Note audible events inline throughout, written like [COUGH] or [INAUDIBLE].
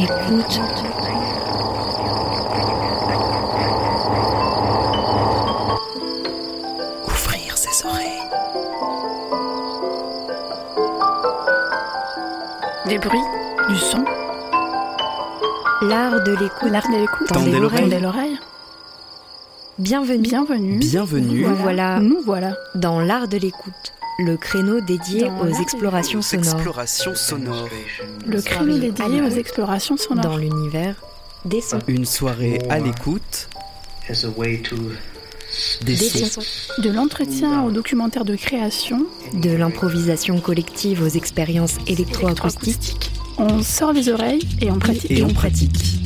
Écoute. Ouvrir ses oreilles. Des bruits, du son, L'art de l'écoute. l'art de l'écoute, Tendez l'oreille. Tendez l'oreille. Bienvenue. Bienvenue. Bienvenue. Nous voilà Nous voilà. dans l'art de l'écoute, le créneau dédié Dans aux explorations sonores explorations sonores. Le créneau dédié aux explorations sonores. dans l'univers des sons. Une soirée à l'écoute as a way to des Des sons. sons. De l'entretien au documentaire de création, De l'improvisation collective aux expériences électroacoustiques. on sort les oreilles et on pratique. Et on pratique.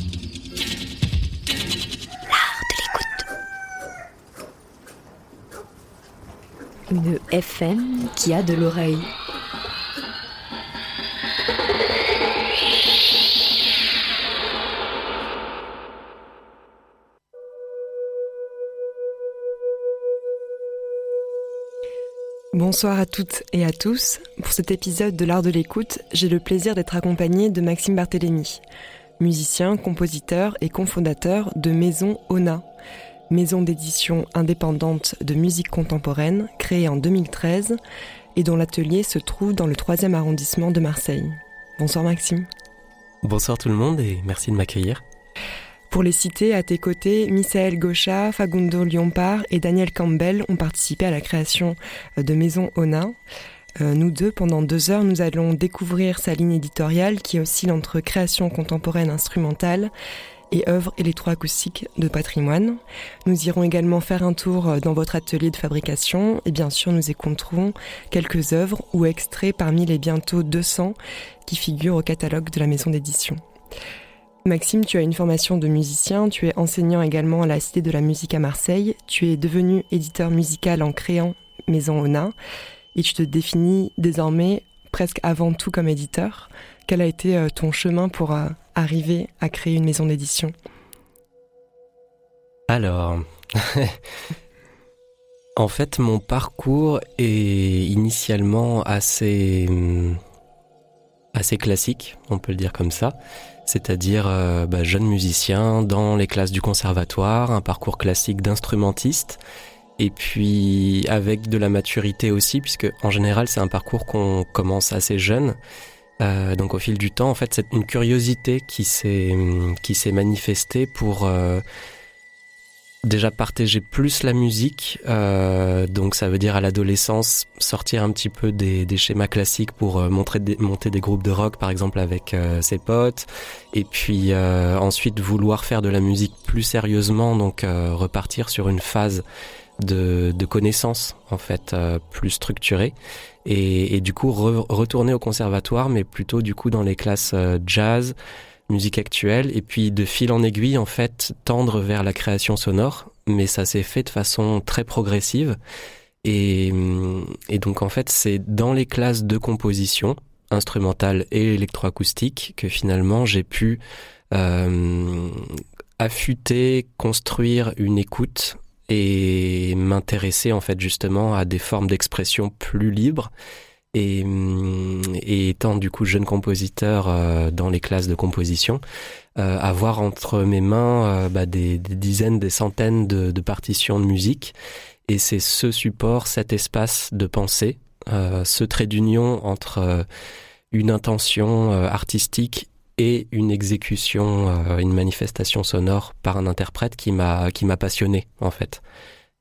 Une FM qui a de l'oreille. Bonsoir à toutes et à tous. Pour cet épisode de l'art de l'écoute, j'ai le plaisir d'être accompagnée de Maxime Barthélémy, musicien, compositeur et cofondateur de Maison Ona, maison d'édition indépendante de musique contemporaine créée en 2013 et dont l'atelier se trouve dans le 3e arrondissement de Marseille. Bonsoir Maxime. Bonsoir tout le monde et merci de m'accueillir. Pour les citer, à tes côtés, Misaël Gaucha, Fagundo Lyompar et Daniel Campbell ont participé à la création euh, de Maison Ona. Euh, nous deux, pendant deux heures, nous allons découvrir sa ligne éditoriale qui oscille entre création contemporaine instrumentale et œuvres électroacoustiques de patrimoine. Nous irons également faire un tour euh, dans votre atelier de fabrication et bien sûr nous écouterons quelques œuvres ou extraits parmi les bientôt 200 qui figurent au catalogue de la maison d'édition. Maxime, tu as une formation de musicien, tu es enseignant également à la Cité de la musique à Marseille, tu es devenu éditeur musical en créant Maison Ona et tu te définis désormais presque avant tout comme éditeur. Quel a été euh, ton chemin pour euh, arriver à créer une maison d'édition? Alors, [LAUGHS] en fait, mon parcours est initialement assez, classique, on peut le dire comme ça. C'est-à-dire euh, bah, jeune musicien dans les classes du conservatoire, un parcours classique d'instrumentiste, et puis avec de la maturité aussi, puisque en général c'est un parcours qu'on commence assez jeune. Euh, donc au fil du temps, en fait, c'est une curiosité qui s'est qui s'est manifestée pour euh, déjà partager plus la musique. Euh, donc ça veut dire à l'adolescence sortir un petit peu des, schémas classiques pour montrer monter des groupes de rock par exemple avec ses potes. Et puis ensuite vouloir faire de la musique plus sérieusement, donc repartir sur une phase de, connaissances en fait euh, plus structurée. Et, du coup re- retourner au conservatoire, mais plutôt du coup dans les classes euh, jazz, musique actuelle, et puis de fil en aiguille en fait tendre vers la création sonore. Mais ça s'est fait de façon très progressive. Et, et donc en fait c'est dans les classes de composition instrumentale et électroacoustique que finalement j'ai pu euh, affûter, construire une écoute et m'intéresser en fait justement à des formes d'expression plus libres. Et, hum, étant du coup jeune compositeur euh, dans les classes de composition, euh, avoir entre mes mains euh, bah, des, dizaines, des centaines de, de partitions de musique. Et c'est ce support, cet espace de pensée, ce trait d'union entre une intention artistique et une exécution, euh, une manifestation sonore par un interprète qui m'a qui m'a passionné en fait.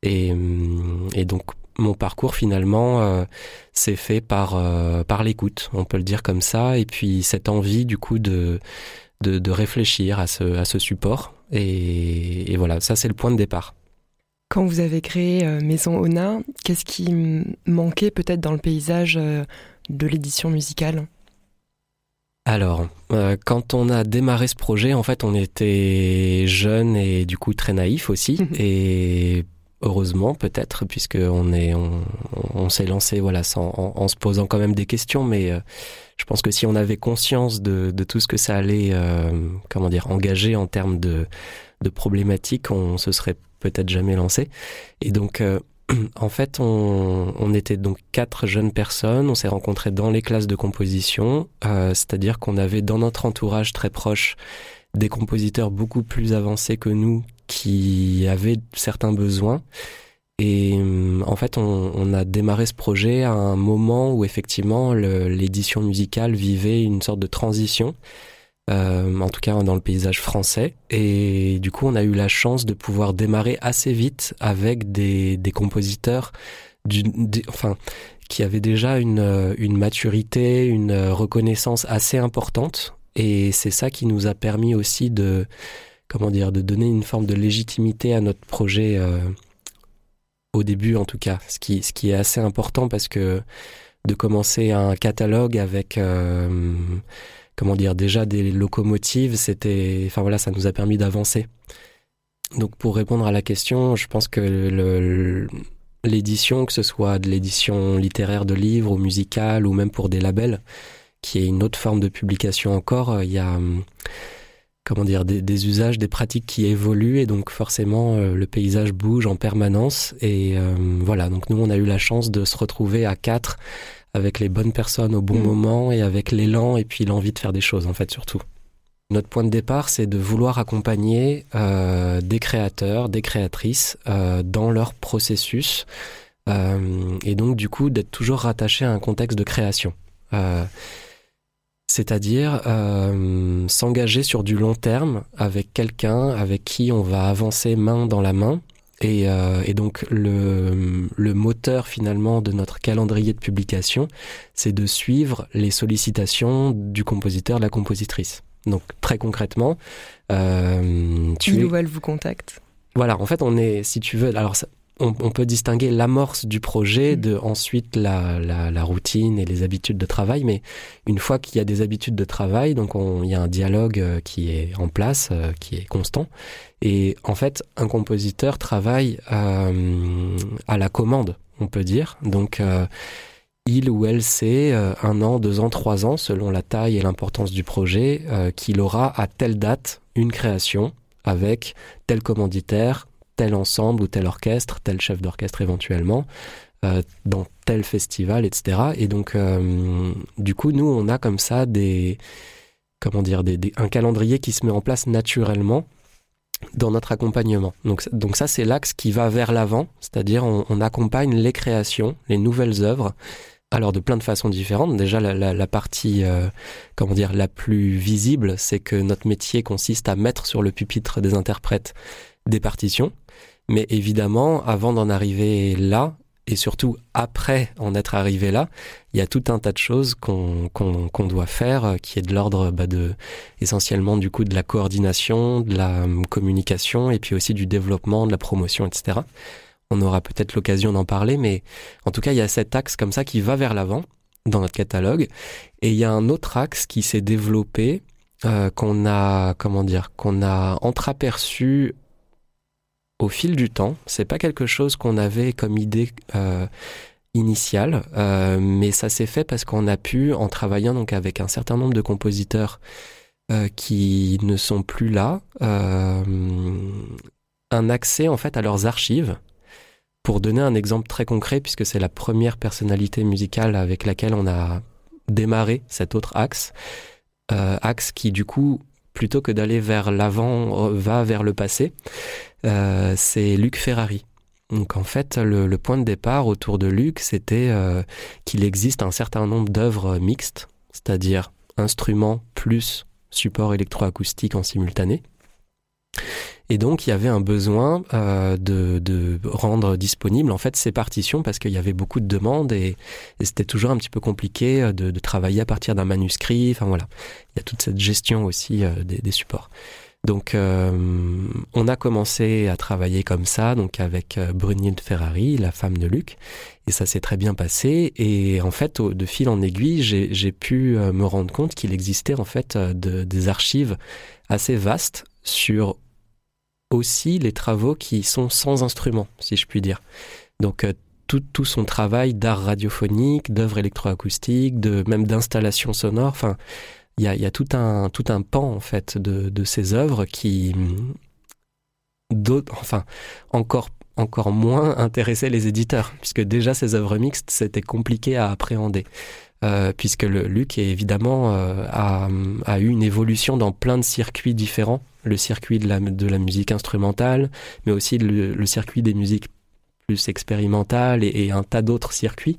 Et, hum, et donc mon parcours finalement euh, s'est fait par euh, par l'écoute, on peut le dire comme ça, et puis cette envie du coup de de, réfléchir à ce à ce support. Et, et voilà, ça c'est le point de départ. Quand vous avez créé euh, Maison Ona, qu'est-ce qui manquait peut-être dans le paysage de l'édition musicale? Alors, euh, quand on a démarré ce projet, en fait, on était jeunes et du coup très naïfs aussi. et heureusement, peut-être, puisque on est, on, on s'est lancé, voilà, sans, en, en se posant quand même des questions. Mais euh, je pense que si on avait conscience de, de tout ce que ça allait, euh, comment dire, engager en termes de, de problématiques, on se serait peut-être jamais lancé. Et donc, euh, en fait, on, était donc quatre jeunes personnes. On s'est rencontrés dans les classes de composition, euh, c'est-à-dire qu'on avait dans notre entourage très proche des compositeurs beaucoup plus avancés que nous qui avaient certains besoins. Et en fait, on, on, a démarré ce projet à un moment où effectivement l'édition musicale vivait une sorte de transition euh, en tout cas dans le paysage français. Et du coup, on a eu la chance de pouvoir démarrer assez vite avec des, des compositeurs du, enfin, qui avaient déjà une, une maturité, une reconnaissance assez importante. Et c'est ça qui nous a permis aussi de, comment dire, de donner une forme de légitimité à notre projet euh, au début, en tout cas. Ce qui, ce qui est assez important parce que de commencer un catalogue avec euh, comment dire, déjà des locomotives, c'était, enfin voilà, ça nous a permis d'avancer. Donc pour répondre à la question, je pense que l'édition, que ce soit de l'édition littéraire de livres ou musicale ou même pour des labels, qui est une autre forme de publication encore, euh, il y a comment dire des, usages, des pratiques qui évoluent et donc forcément euh, le paysage bouge en permanence et euh, voilà. Donc nous on a eu la chance de se retrouver à quatre avec les bonnes personnes au bon mm. moment et avec l'élan et puis l'envie de faire des choses en fait surtout. Notre point de départ, c'est de vouloir accompagner euh, des créateurs, des créatrices euh, dans leur processus euh, et donc du coup d'être toujours rattaché à un contexte de création. Euh, c'est-à-dire euh, s'engager sur du long terme avec quelqu'un avec qui on va avancer main dans la main et, euh, et, donc le, le, moteur finalement de notre calendrier de publication, c'est de suivre les sollicitations du compositeur, de la compositrice. Donc très concrètement, euh, tu il ou elle vous contacte. Voilà, en fait, on est, si tu veux, alors ça, on, peut distinguer l'amorce du projet mm. de ensuite la, la, routine et les habitudes de travail. Mais une fois qu'il y a des habitudes de travail, donc il y a un dialogue euh, qui est en place, euh, qui est constant. Et en fait, un compositeur travaille euh, à la commande, on peut dire. Donc il ou elle sait un an, deux ans, trois ans, selon la taille et l'importance du projet, qu'il aura à telle date une création avec tel commanditaire, tel ensemble ou tel orchestre, tel chef d'orchestre éventuellement, euh, dans tel festival, etc. Et donc, euh, du coup, nous, on a comme ça des, comment dire, un calendrier qui se met en place naturellement dans notre accompagnement. Donc, ça, c'est l'axe qui va vers l'avant, c'est-à-dire on, accompagne les créations, les nouvelles œuvres. Alors de plein de façons différentes. Déjà la partie, euh, comment dire, la plus visible, c'est que notre métier consiste à mettre sur le pupitre des interprètes des partitions. Mais évidemment, avant d'en arriver là, et surtout après en être arrivé là, il y a tout un tas de choses qu'on doit faire, euh, qui est de l'ordre bah, de essentiellement du coup de la coordination, de la hum, communication, et puis aussi du développement, de la promotion, etc. On aura peut-être l'occasion d'en parler, mais en tout cas, il y a cet axe comme ça qui va vers l'avant dans notre catalogue, et il y a un autre axe qui s'est développé euh, qu'on a comment dire qu'on a entreaperçu au fil du temps. C'est pas quelque chose qu'on avait comme idée euh, initiale, euh, mais ça s'est fait parce qu'on a pu, en travaillant donc avec un certain nombre de compositeurs euh, qui ne sont plus là, un accès en fait à leurs archives. Pour donner un exemple très concret, puisque c'est la première personnalité musicale avec laquelle on a démarré cet autre axe, axe qui du coup plutôt que d'aller vers l'avant, va vers le passé. Euh, c'est Luc Ferrari. Donc en fait, le, point de départ autour de Luc, c'était euh, qu'il existe un certain nombre d'œuvres mixtes, c'est-à-dire instruments plus support électroacoustique en simultané. Et donc, il y avait un besoin euh, de, rendre disponible en fait ces partitions parce qu'il y avait beaucoup de demandes et, c'était toujours un petit peu compliqué de, travailler à partir d'un manuscrit. Enfin voilà, il y a toute cette gestion aussi des, supports. Donc, euh, on a commencé à travailler comme ça, donc avec euh, Brunhilde Ferrari, la femme de Luc, et ça s'est très bien passé. Et en fait, de fil en aiguille, j'ai pu me rendre compte qu'il existait en fait de, des archives assez vastes sur aussi les travaux qui sont sans instrument, si je puis dire. Donc euh, tout, son travail d'art radiophonique, d'œuvres électroacoustiques, de même d'installation sonore. Enfin, il y a, tout un tout un pan en fait de, de ces œuvres qui, enfin, encore encore moins intéresser les éditeurs, puisque déjà ces œuvres mixtes, c'était compliqué à appréhender. Euh, puisque Luc évidemment euh, a, eu une évolution dans plein de circuits différents, le circuit de la, de la musique instrumentale, mais aussi le, circuit des musiques plus expérimentales et, un tas d'autres circuits.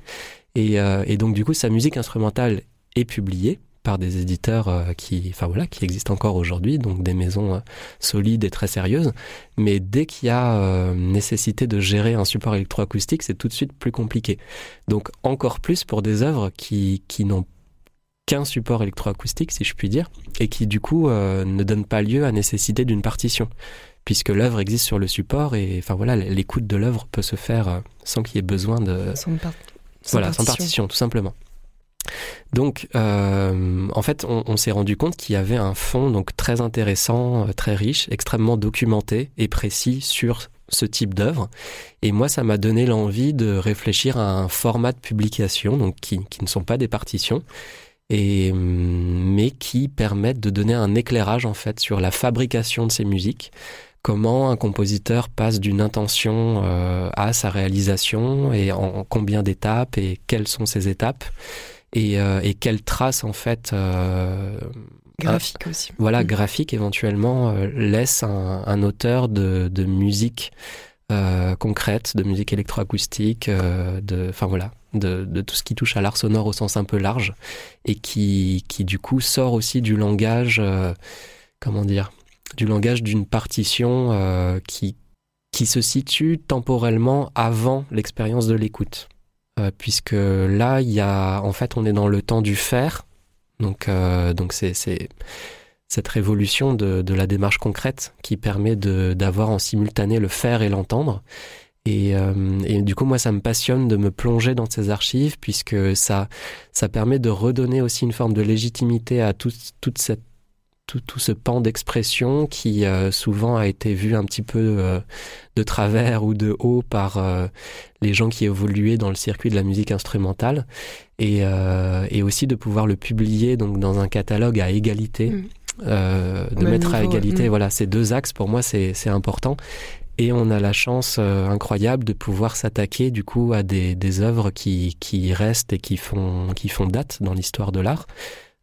Euh, et, donc du coup, sa musique instrumentale est publiée par des éditeurs euh, qui, enfin voilà, qui existent encore aujourd'hui, donc des maisons euh, solides et très sérieuses. Mais dès qu'il y a euh, nécessité de gérer un support électroacoustique, c'est tout de suite plus compliqué. Donc encore plus pour des œuvres qui, qui n'ont qu'un support électroacoustique, si je puis dire, et qui du coup euh, ne donnent pas lieu à nécessité d'une partition, puisque l'œuvre existe sur le support et enfin voilà, l'écoute de l'œuvre peut se faire sans qu'il y ait besoin de sans, par... sans voilà, partition. sans partition, tout simplement. Donc, euh, en fait, on, s'est rendu compte qu'il y avait un fond donc très intéressant, euh, très riche, extrêmement documenté et précis sur ce type d'œuvre. Et moi, ça m'a donné l'envie de réfléchir à un format de publication, donc qui, ne sont pas des partitions, et, mais qui permettent de donner un éclairage en fait sur la fabrication de ces musiques, comment un compositeur passe d'une intention euh, à sa réalisation et en combien d'étapes et quelles sont ces étapes et, euh, et quelles traces en fait euh, graphique aussi. Voilà, mmh. graphique éventuellement euh, laisse un, un, auteur de, de musique euh, concrète, de musique électroacoustique, euh, de, enfin voilà, de, de, tout ce qui touche à l'art sonore au sens un peu large et qui, qui du coup sort aussi du langage, euh, comment dire, du langage d'une partition euh, qui, qui se situe temporellement avant l'expérience de l'écoute. Euh, puisque là, il y a, en fait, on est dans le temps du faire, donc euh, donc c'est cette révolution de, de, la démarche concrète qui permet d'avoir en simultané le faire et l'entendre. Et, euh, et, du coup, moi, ça me passionne de me plonger dans ces archives puisque ça, ça permet de redonner aussi une forme de légitimité à tout, toute cette tout, tout, ce pan d'expression qui euh, souvent a été vu un petit peu euh, de travers ou de haut par euh, les gens qui évoluaient dans le circuit de la musique instrumentale et, et aussi de pouvoir le publier donc dans un catalogue à égalité, mmh. de mettre niveau, à égalité mmh. voilà ces deux axes pour moi c'est important et on a la chance euh, incroyable de pouvoir s'attaquer du coup à des, des œuvres qui, qui restent et qui font, qui font date dans l'histoire de l'art.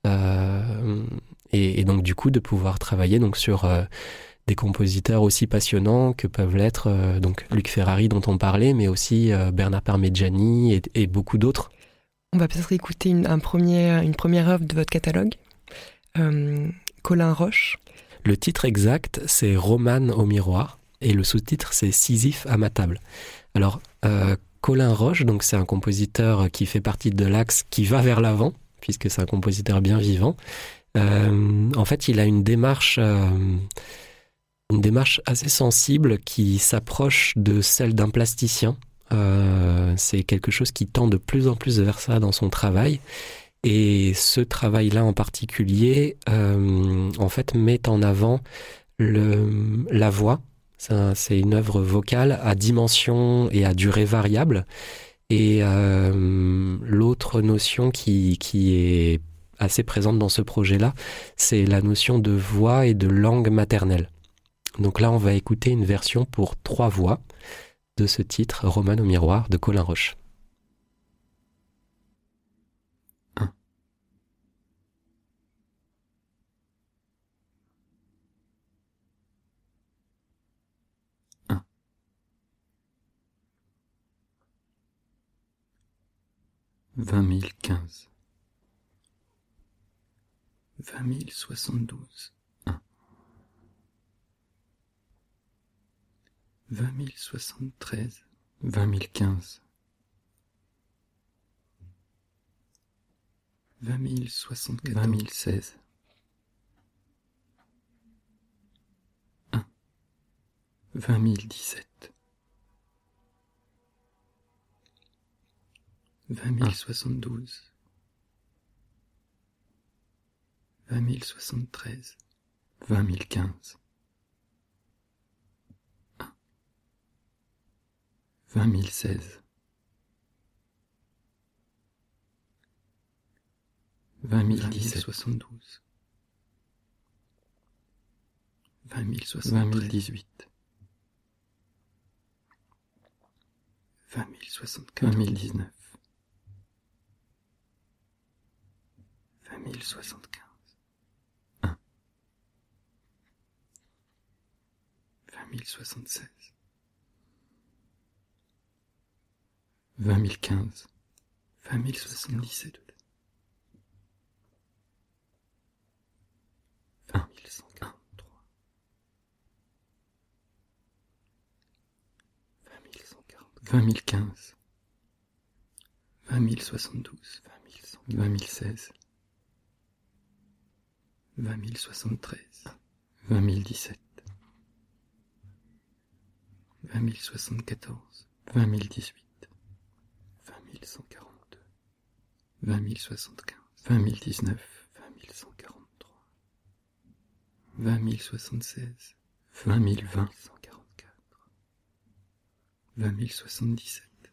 Euh, et, et, donc du coup de pouvoir travailler donc sur euh, des compositeurs aussi passionnants que peuvent l'être euh, donc Luc Ferrari dont on parlait, mais aussi euh, Bernard Parmigiani et, et beaucoup d'autres. On va peut-être écouter une, un premier, une première œuvre de votre catalogue, Colin Roche. Le titre exact, c'est Romane au miroir, et le sous-titre, c'est Sisyphe à ma table. Alors, Colin Roche, donc c'est un compositeur qui fait partie de l'axe qui va vers l'avant, puisque c'est un compositeur bien vivant. Euh, en fait, il a une démarche, euh, une démarche assez sensible qui s'approche de celle d'un plasticien. Euh, c'est quelque chose qui tend de plus en plus vers ça dans son travail. Et ce travail-là en particulier, en fait, met en avant la voix. C'est une œuvre vocale à dimension et à durée variable. Et l'autre notion qui, qui est assez présente dans ce projet-là, c'est la notion de voix et de langue maternelle. Donc là, on va écouter une version pour trois voix de ce titre, Roman au miroir, de Colin Roche. vingt mille quinze, vingt soixante-douze, un, vingt mille soixante-treize, vingt mille quinze, vingt mille soixante-quatorze, vingt mille seize, vingt mille soixante-treize, vingt mille quinze, un, vingt mille seize, vingt mille dix-sept, soixante-douze, vingt mille soixante, vingt mille dix-huit, vingt mille soixante-quatre, vingt mille dix-neuf, vingt mille soixante-quinze, ving mille soixante seize vingt mille quinze vingt mille soixante dix sept vingt mille cent quinze vingt mille cent quarante vingt mille quinze vingt mille soixante douze vingt mille cent vingt mille seize vingt mille soixante treize vingt mille dix sept vingt mille soixante-quatorze, vingt mille dix-huit, vingt mille cent quarante-deux, vingt mille soixante-quinze, vingt mille dix-neuf, vingt mille cent quarante-trois, vingt mille soixante-seize, vingt mille vingt, cent quarante-quatre, vingt mille soixante-dix-sept,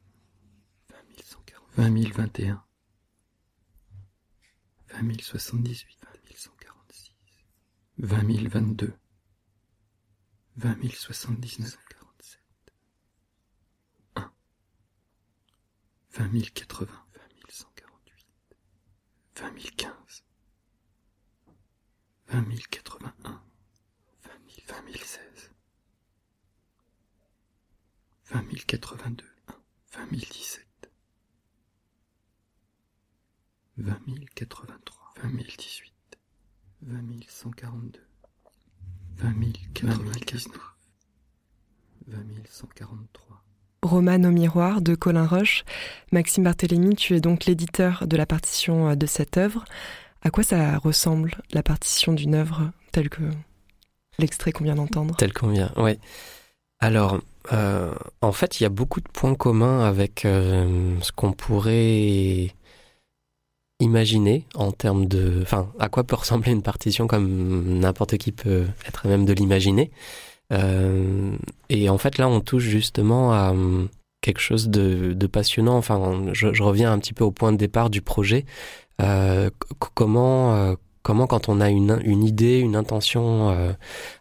vingt mille cent quarante, vingt mille vingt et un, vingt mille soixante-dix-huit, vingt mille cent quarante-six, vingt mille vingt-deux, vingt mille soixante-dix-neuf, quarante-sept, un, vingt mille quatre-vingts, vingt mille cent quarante-huit, vingt mille quinze, vingt mille quatre-vingt-un, vingt mille, vingt mille seize, vingt mille quatre-vingt-deux, vingt mille dix-sept, vingt mille quatre-vingt-trois, vingt mille dix-huit, vingt mille cent quarante-deux, vingt mille quatre-vingt-dix-neuf, vingt mille cent quarante-trois. Romane au miroir de Colin Roche. Maxime Barthélémy, tu es donc l'éditeur de la partition euh, de cette œuvre. À quoi ça ressemble la partition d'une œuvre telle que l'extrait qu'on vient d'entendre? Tel qu'on vient, oui. Alors, euh, en fait, il y a beaucoup de points communs avec euh, ce qu'on pourrait imaginer en termes de... Enfin, à quoi peut ressembler une partition comme n'importe qui peut être même de l'imaginer. Euh, et en fait, là, on touche justement à hum, quelque chose de, de passionnant. Enfin, je, je, reviens un petit peu au point de départ du projet. Euh, comment, euh, comment, quand on a une, une idée, une intention euh,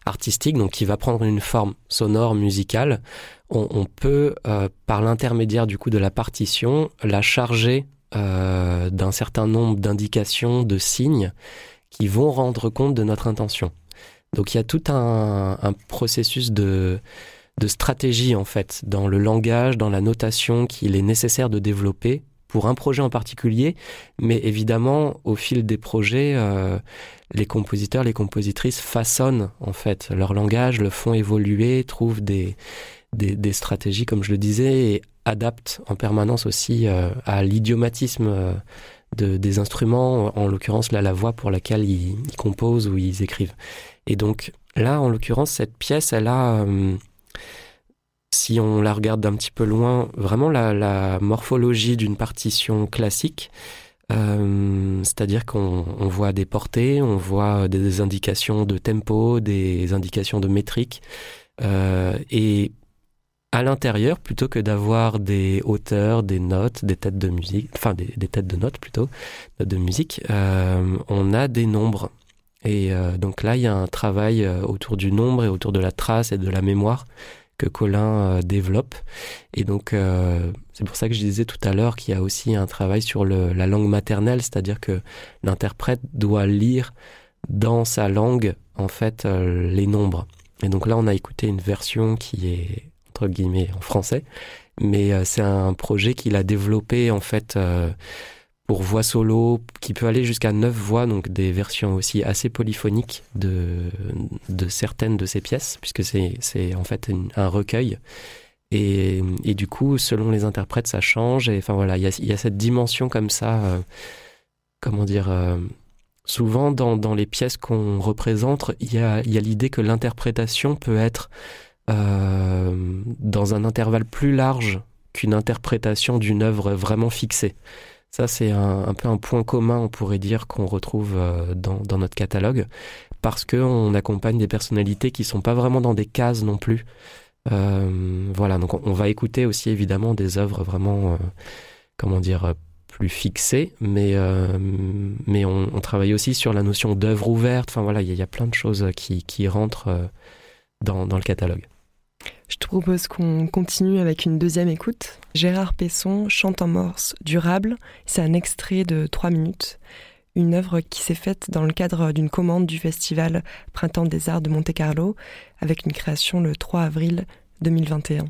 artistique, donc qui va prendre une forme sonore, musicale, on, on peut, euh, par l'intermédiaire du coup de la partition, la charger euh, d'un certain nombre d'indications, de signes qui vont rendre compte de notre intention. Donc il y a tout un, processus de, stratégie en fait dans le langage, dans la notation qu'il est nécessaire de développer pour un projet en particulier, mais évidemment au fil des projets, euh, les compositeurs, les compositrices façonnent en fait leur langage, le font évoluer, trouvent des, stratégies comme je le disais et adaptent en permanence aussi euh, à l'idiomatisme euh, de, des instruments, en l'occurrence là la voix pour laquelle ils, composent ou ils écrivent. Et donc là, en l'occurrence, cette pièce, elle a, euh, si on la regarde d'un petit peu loin, vraiment la, morphologie d'une partition classique. Euh, C'est-à-dire qu'on on voit des portées, on voit des, indications de tempo, des indications de métrique. Euh, et à l'intérieur, plutôt que d'avoir des hauteurs, des notes, des têtes de musique, enfin des, têtes de notes plutôt, de musique, on a des nombres. Et euh, donc là, il y a un travail euh, autour du nombre et autour de la trace et de la mémoire que Colin euh, développe. Et donc, c'est pour ça que je disais tout à l'heure qu'il y a aussi un travail sur la langue maternelle, c'est-à-dire que l'interprète doit lire dans sa langue, en fait, les nombres. Et donc là, on a écouté une version qui est, entre guillemets, en français, mais c'est un projet qu'il a développé, en fait, pour voix solo, qui peut aller jusqu'à neuf voix, donc des versions aussi assez polyphoniques de, de certaines de ses pièces, puisque c'est en fait un recueil. Et, et, du coup, selon les interprètes, ça change. Et enfin voilà, il y a, y a, cette dimension comme ça, euh, comment dire, euh, souvent dans, dans les pièces qu'on représente, il y a, y a l'idée que l'interprétation peut être euh, dans un intervalle plus large qu'une interprétation d'une œuvre vraiment fixée. Ça, c'est un, peu un point commun, on pourrait dire, qu'on retrouve euh, dans, notre catalogue, parce qu'on accompagne des personnalités qui ne sont pas vraiment dans des cases non plus. Euh, voilà, donc on, va écouter aussi évidemment des œuvres vraiment, euh, comment dire, plus fixées, mais, mais on, travaille aussi sur la notion d'œuvre ouverte. Enfin voilà, il y, a plein de choses qui, rentrent dans le catalogue. Je te propose qu'on continue avec une deuxième écoute. Gérard Pesson chante en morse durable. C'est un extrait de 3 minutes. Une œuvre qui s'est faite dans le cadre d'une commande du festival Printemps des Arts de Monte-Carlo avec une création le 3 avril 2021.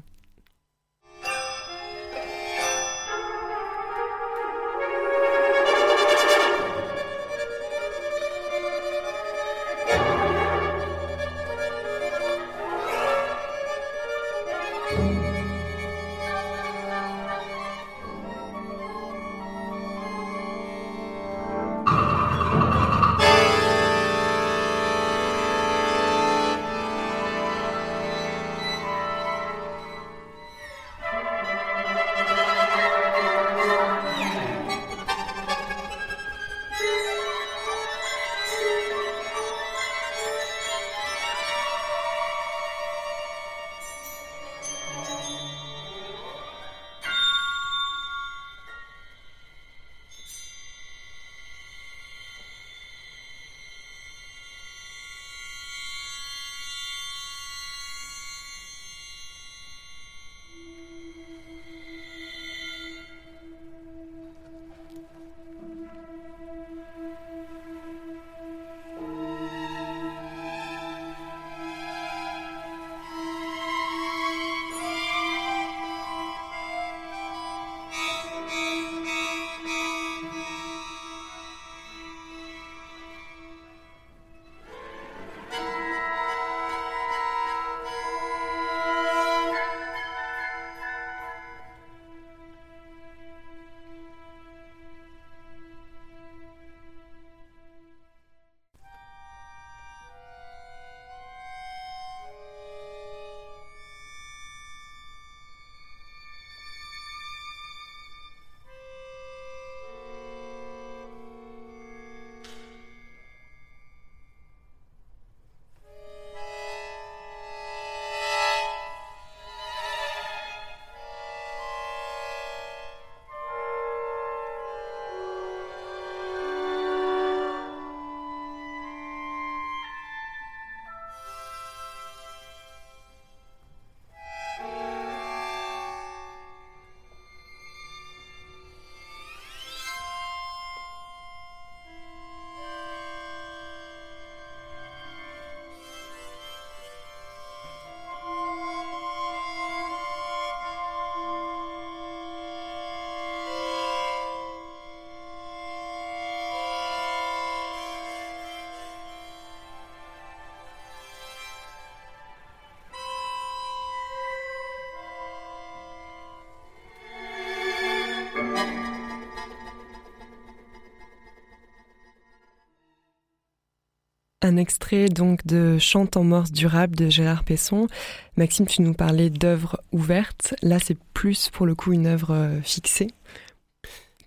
Un extrait donc de Chante en morse durable de Gérard Pesson. Maxime, tu nous parlais d'œuvres ouvertes. Là, c'est plus pour le coup une œuvre euh, fixée.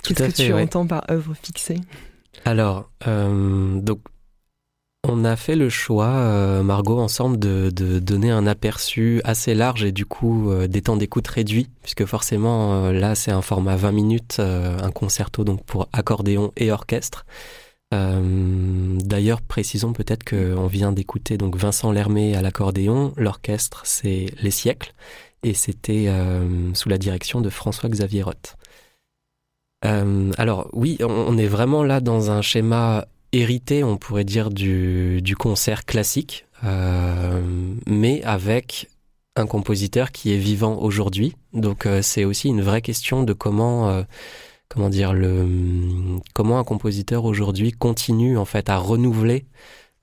Qu'est-ce que tu entends par œuvre fixée? Alors, euh, donc, on a fait le choix, euh, Margot, ensemble, de, donner un aperçu assez large et du coup des temps d'écoute réduits, puisque forcément, là, c'est un format 20 minutes, un concerto donc pour accordéon et orchestre. Euh, d'ailleurs, précisons peut-être qu'on vient d'écouter donc Vincent Lermé à l'accordéon. L'orchestre, c'est Les Siècles, et c'était euh, sous la direction de François-Xavier Roth. Euh, alors oui, on, est vraiment là dans un schéma hérité, on pourrait dire, du, du concert classique, mais avec un compositeur qui est vivant aujourd'hui. Donc c'est aussi une vraie question de comment comment dire le comment un compositeur aujourd'hui continue en fait à renouveler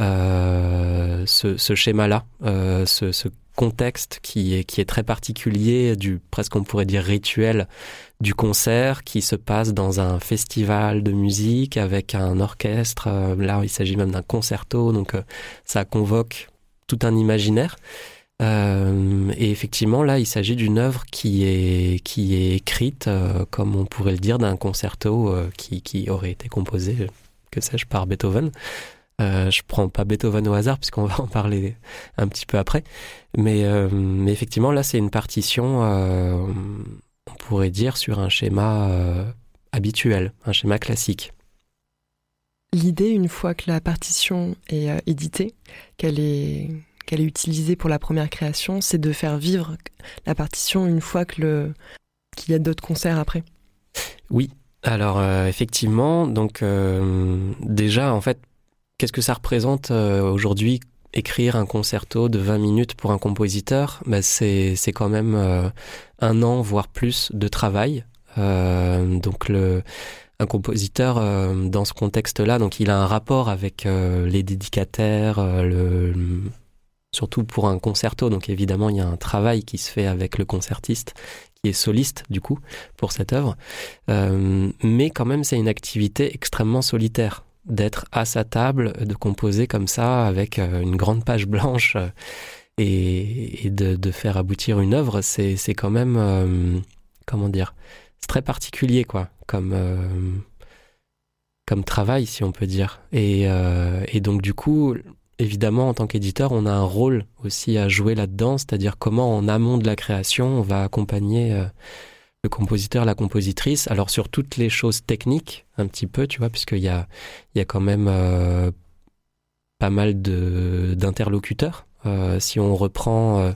euh, ce, ce schéma-là, euh, ce, ce, contexte qui est qui est très particulier du presque on pourrait dire rituel du concert qui se passe dans un festival de musique avec un orchestre. Euh, là, il s'agit même d'un concerto, donc ça convoque tout un imaginaire. Euh, et effectivement, là, il s'agit d'une œuvre qui est, qui est écrite, euh, comme on pourrait le dire, d'un concerto euh, qui, qui, aurait été composé, que sais-je, par Beethoven. je prends pas Beethoven au hasard, puisqu'on va en parler un petit peu après. Mais, mais effectivement, là, c'est une partition, on pourrait dire, sur un schéma habituel, un schéma classique. L'idée, une fois que la partition est éditée, qu'elle est qu'elle a utilisé pour la première création, c'est de faire vivre la partition une fois que le qu'il y a d'autres concerts après. Oui. Alors euh, effectivement, donc euh, déjà en fait, qu'est-ce que ça représente euh, aujourd'hui écrire un concerto de 20 minutes pour un compositeur? Bah, c'est c'est quand même un an voire plus de travail. donc le un compositeur dans ce contexte-là, donc il a un rapport avec les dédicataires, le, surtout pour un concerto. Donc évidemment, il y a un travail qui se fait avec le concertiste, qui est soliste du coup pour cette œuvre. mais quand même, c'est une activité extrêmement solitaire d'être à sa table, de composer comme ça avec une grande page blanche et, de, faire aboutir une œuvre. C'est quand même, comment dire, c'est très particulier quoi comme euh, comme travail si on peut dire euh, et donc du coup évidemment en tant qu'éditeur on a un rôle aussi à jouer là-dedans c'est-à-dire comment en amont de la création on va accompagner euh, le compositeur la compositrice alors sur toutes les choses techniques un petit peu tu vois puisqu'il y a y a quand même pas mal d'interlocuteurs si on reprend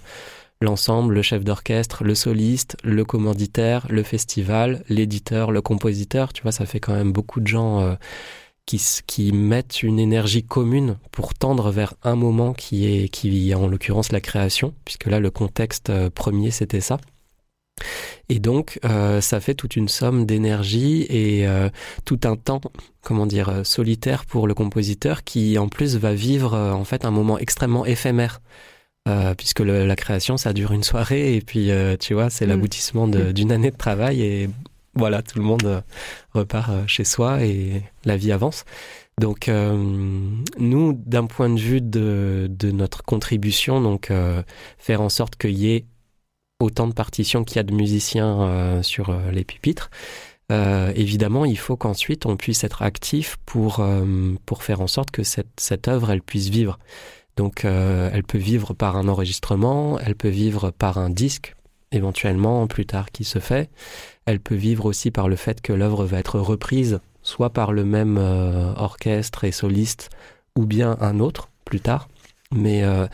l'ensemble, le chef d'orchestre, le soliste, le commanditaire, le festival, l'éditeur, le compositeur. Tu vois, ça fait quand même beaucoup de gens euh, qui, qui mettent une énergie commune pour tendre vers un moment qui est, qui en l'occurrence la création, puisque là le contexte euh, premier c'était ça. Et donc, euh, ça fait toute une somme d'énergie et tout un temps, comment dire, solitaire pour le compositeur qui, en plus, va vivre en fait un moment extrêmement éphémère. Euh, puisque la création, ça dure une soirée et puis euh, tu vois, c'est mm. l'aboutissement mm. d'une année de travail et voilà, tout le monde euh, repart chez soi et la vie avance. Donc nous, d'un point de vue de, notre contribution, donc faire en sorte qu'il y ait autant de partitions qu'il y a de musiciens sur les pupitres. évidemment, il faut qu'ensuite on puisse être actif pour pour faire en sorte que cette cette œuvre elle puisse vivre. Donc euh, elle peut vivre par un enregistrement, elle peut vivre par un disque éventuellement plus tard qui se fait. Elle peut vivre aussi par le fait que l'œuvre va être reprise soit par le même euh, orchestre et soliste ou bien un autre plus tard. Mais euh,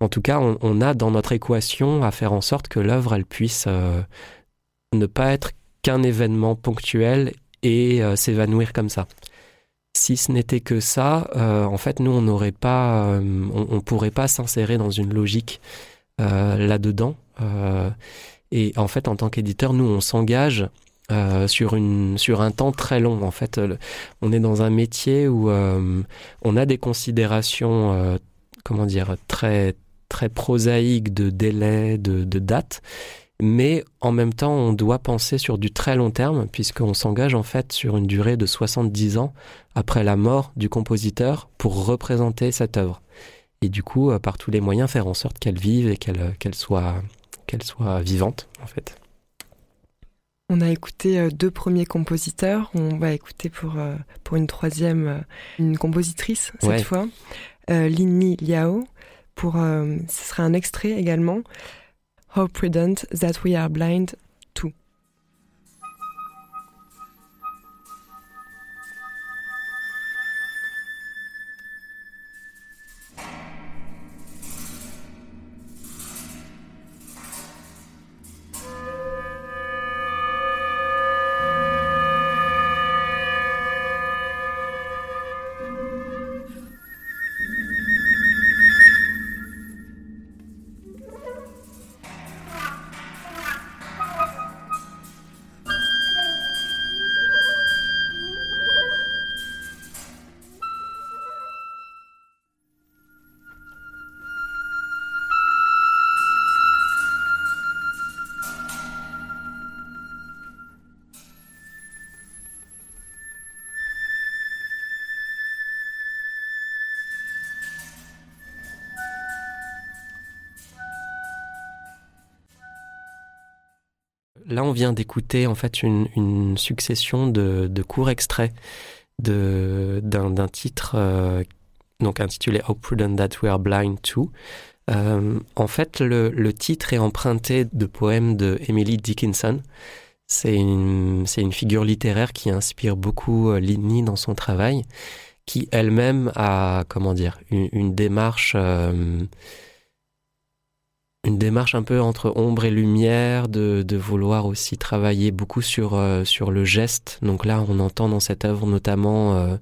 en tout cas, on, on, a dans notre équation à faire en sorte que l'œuvre elle puisse ne pas être qu'un événement ponctuel et s'évanouir comme ça si ce n'était que ça, euh, en fait, nous, on n'aurait pas, euh, on, pourrait pas s'insérer dans une logique euh, là-dedans. Et en fait, en tant qu'éditeur, nous, on s'engage sur une sur un temps très long. En fait, on est dans un métier où on a des considérations, comment dire, très très prosaïques de délai, de, date mais en même temps, on doit penser sur du très long terme, puisqu'on s'engage en fait sur une durée de 70 ans après la mort du compositeur pour représenter cette œuvre. Et du coup, euh, par tous les moyens, faire en sorte qu'elle vive et euh, qu'elle soit, qu'elle soit vivante, en fait. On a écouté euh, deux premiers compositeurs. On va écouter pour, pour une troisième, une compositrice cette fois, euh, Lin Liao. Pour, ce sera un extrait également. How prudent that we are blind Là, on vient d'écouter en fait une, succession de, courts extraits d'un titre euh, intitulé How Prudent That We Are Blind To. Euh, en fait, le, titre est emprunté de poèmes de Emily Dickinson. C'est une, figure littéraire qui inspire beaucoup euh, Lidney dans son travail, qui elle-même a, comment dire, une, démarche démarche un peu entre ombre et lumière, de, vouloir aussi travailler beaucoup sur, euh, sur le geste. Donc là, on entend dans cette œuvre notamment euh,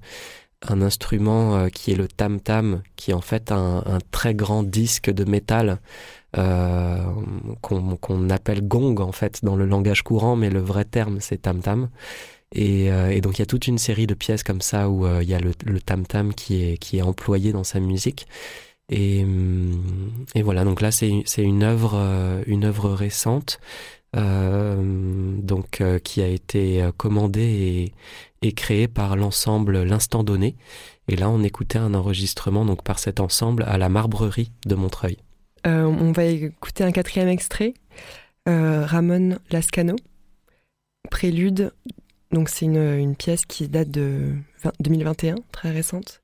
un instrument euh, qui est le tam-tam, qui est en fait un, très grand disque de métal qu'on appelle gong en fait dans le langage courant, mais le vrai terme c'est tam-tam. Et, et, donc il y a toute une série de pièces comme ça où il y a le, le tam-tam qui est, qui est employé dans sa musique. Et, hum, et voilà, donc là c'est une œuvre euh, une œuvre récente, euh, donc euh, qui a été commandée et, créée par l'ensemble l'instant donné. Et là on écoutait un enregistrement donc par cet ensemble à la Marbrerie de Montreuil. On va écouter un quatrième extrait, Ramon Lascano, Prélude. Donc c'est une, pièce qui date de 20 2021, très récente.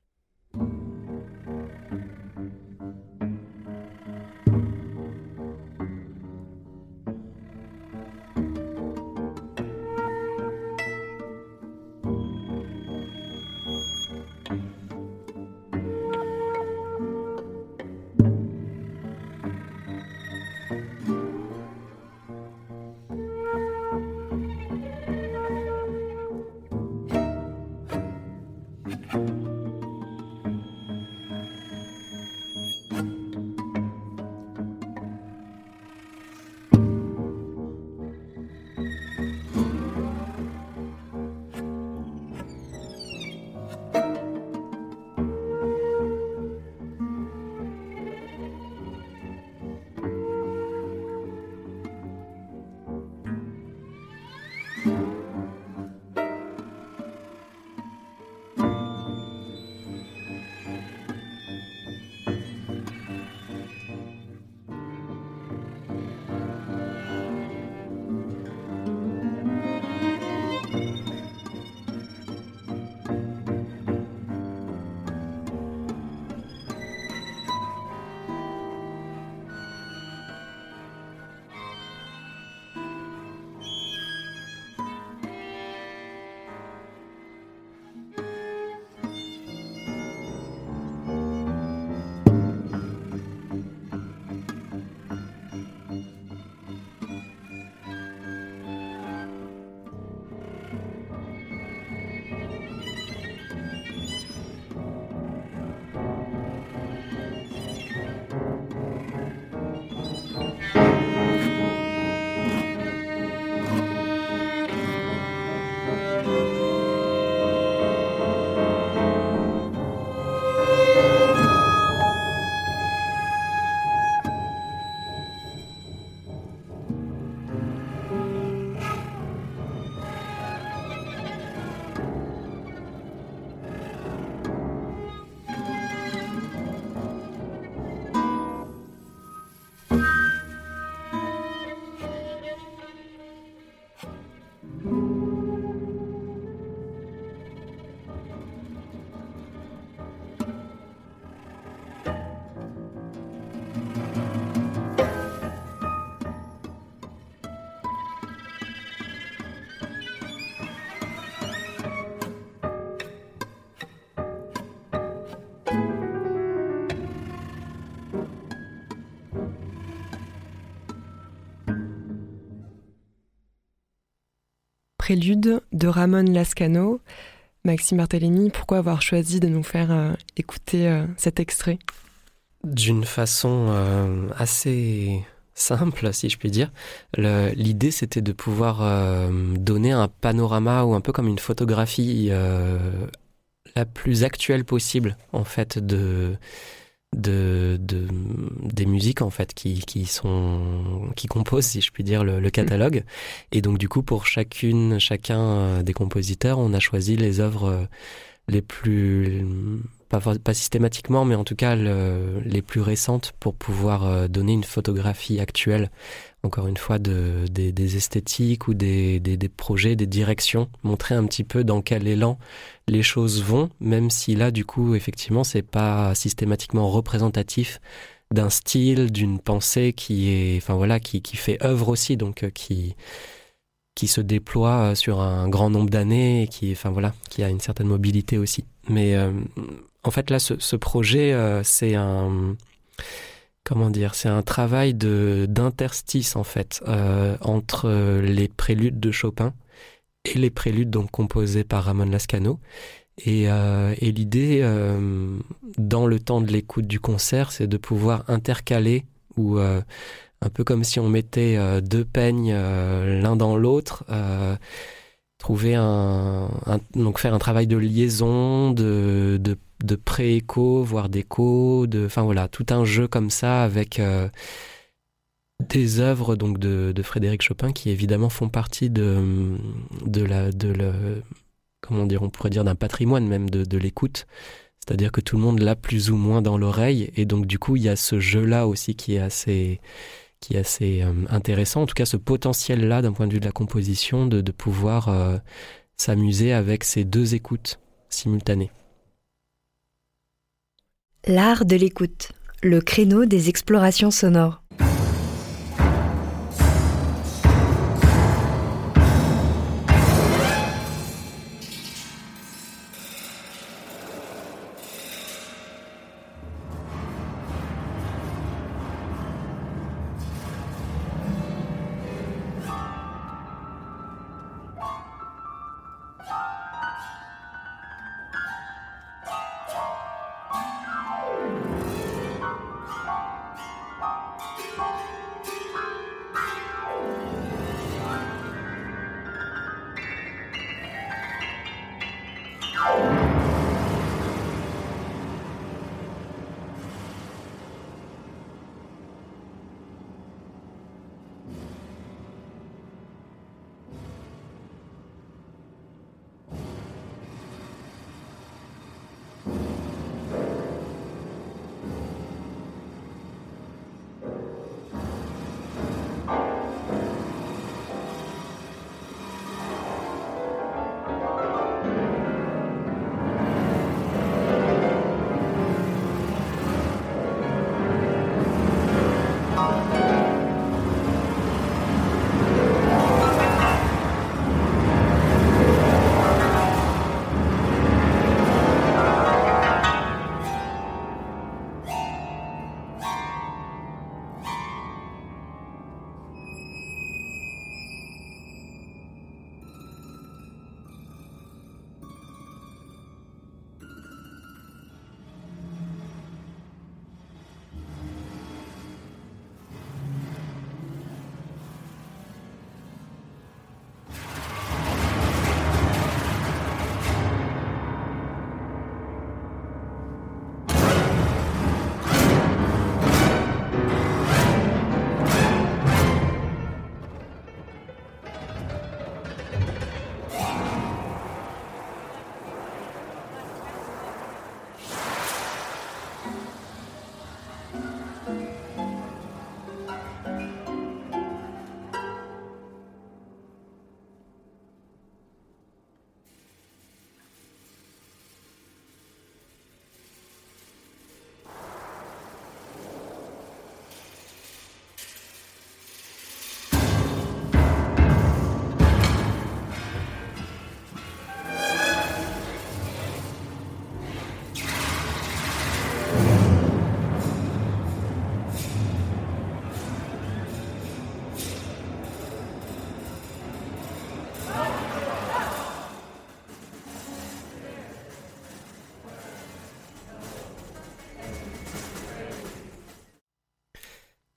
Prélude de Ramon Lascano. Maxime Barthélémy, pourquoi avoir choisi de nous faire euh, écouter euh, cet extrait? D'une façon euh, assez simple, si je puis dire. L'idée, c'était de pouvoir donner un panorama ou un peu comme une photographie la plus actuelle possible, en fait, de, de, de, des musiques en fait qui, qui sont qui composent si je puis dire le, le catalogue. Et donc du coup pour chacune chacun euh, des compositeurs on a choisi les œuvres les plus pas, pas systématiquement mais en tout cas le, les plus récentes pour pouvoir euh, donner une photographie actuelle encore une fois de, des, esthétiques ou des, projets des directions montrer un petit peu dans quel élan les choses vont, même si là, du coup, effectivement, c'est pas systématiquement représentatif d'un style, d'une pensée qui est, enfin voilà, qui, fait œuvre aussi, donc euh, qui qui se déploie sur un grand nombre d'années et qui, enfin voilà, qui a une certaine mobilité aussi. Mais euh, en fait, là, ce, projet, euh, c'est un comment dire, c'est un travail d'interstice en fait euh, entre les préludes de Chopin et les préludes donc composés par Ramon Lascano. Et, euh, l'idée euh, dans le temps de l'écoute du concert, c'est de pouvoir intercaler ou un peu comme si on mettait deux peignes l'un dans l'autre. trouver un, donc faire un travail de liaison, de de pré-écho, voire d'écho, de, enfin voilà, tout un jeu comme ça avec euh, des œuvres donc de, Frédéric Chopin qui évidemment font partie de, la, de comment dire, on pourrait dire d'un patrimoine même de, l'écoute. C'est-à-dire que tout le monde l'a plus ou moins dans l'oreille et donc du coup il y a ce jeu-là aussi qui est assez, qui euh, intéressant. En tout cas, ce potentiel-là d'un point de vue de la composition de, de pouvoir euh, s'amuser avec ces deux écoutes simultanées. L'art de l'écoute, le créneau des explorations sonores.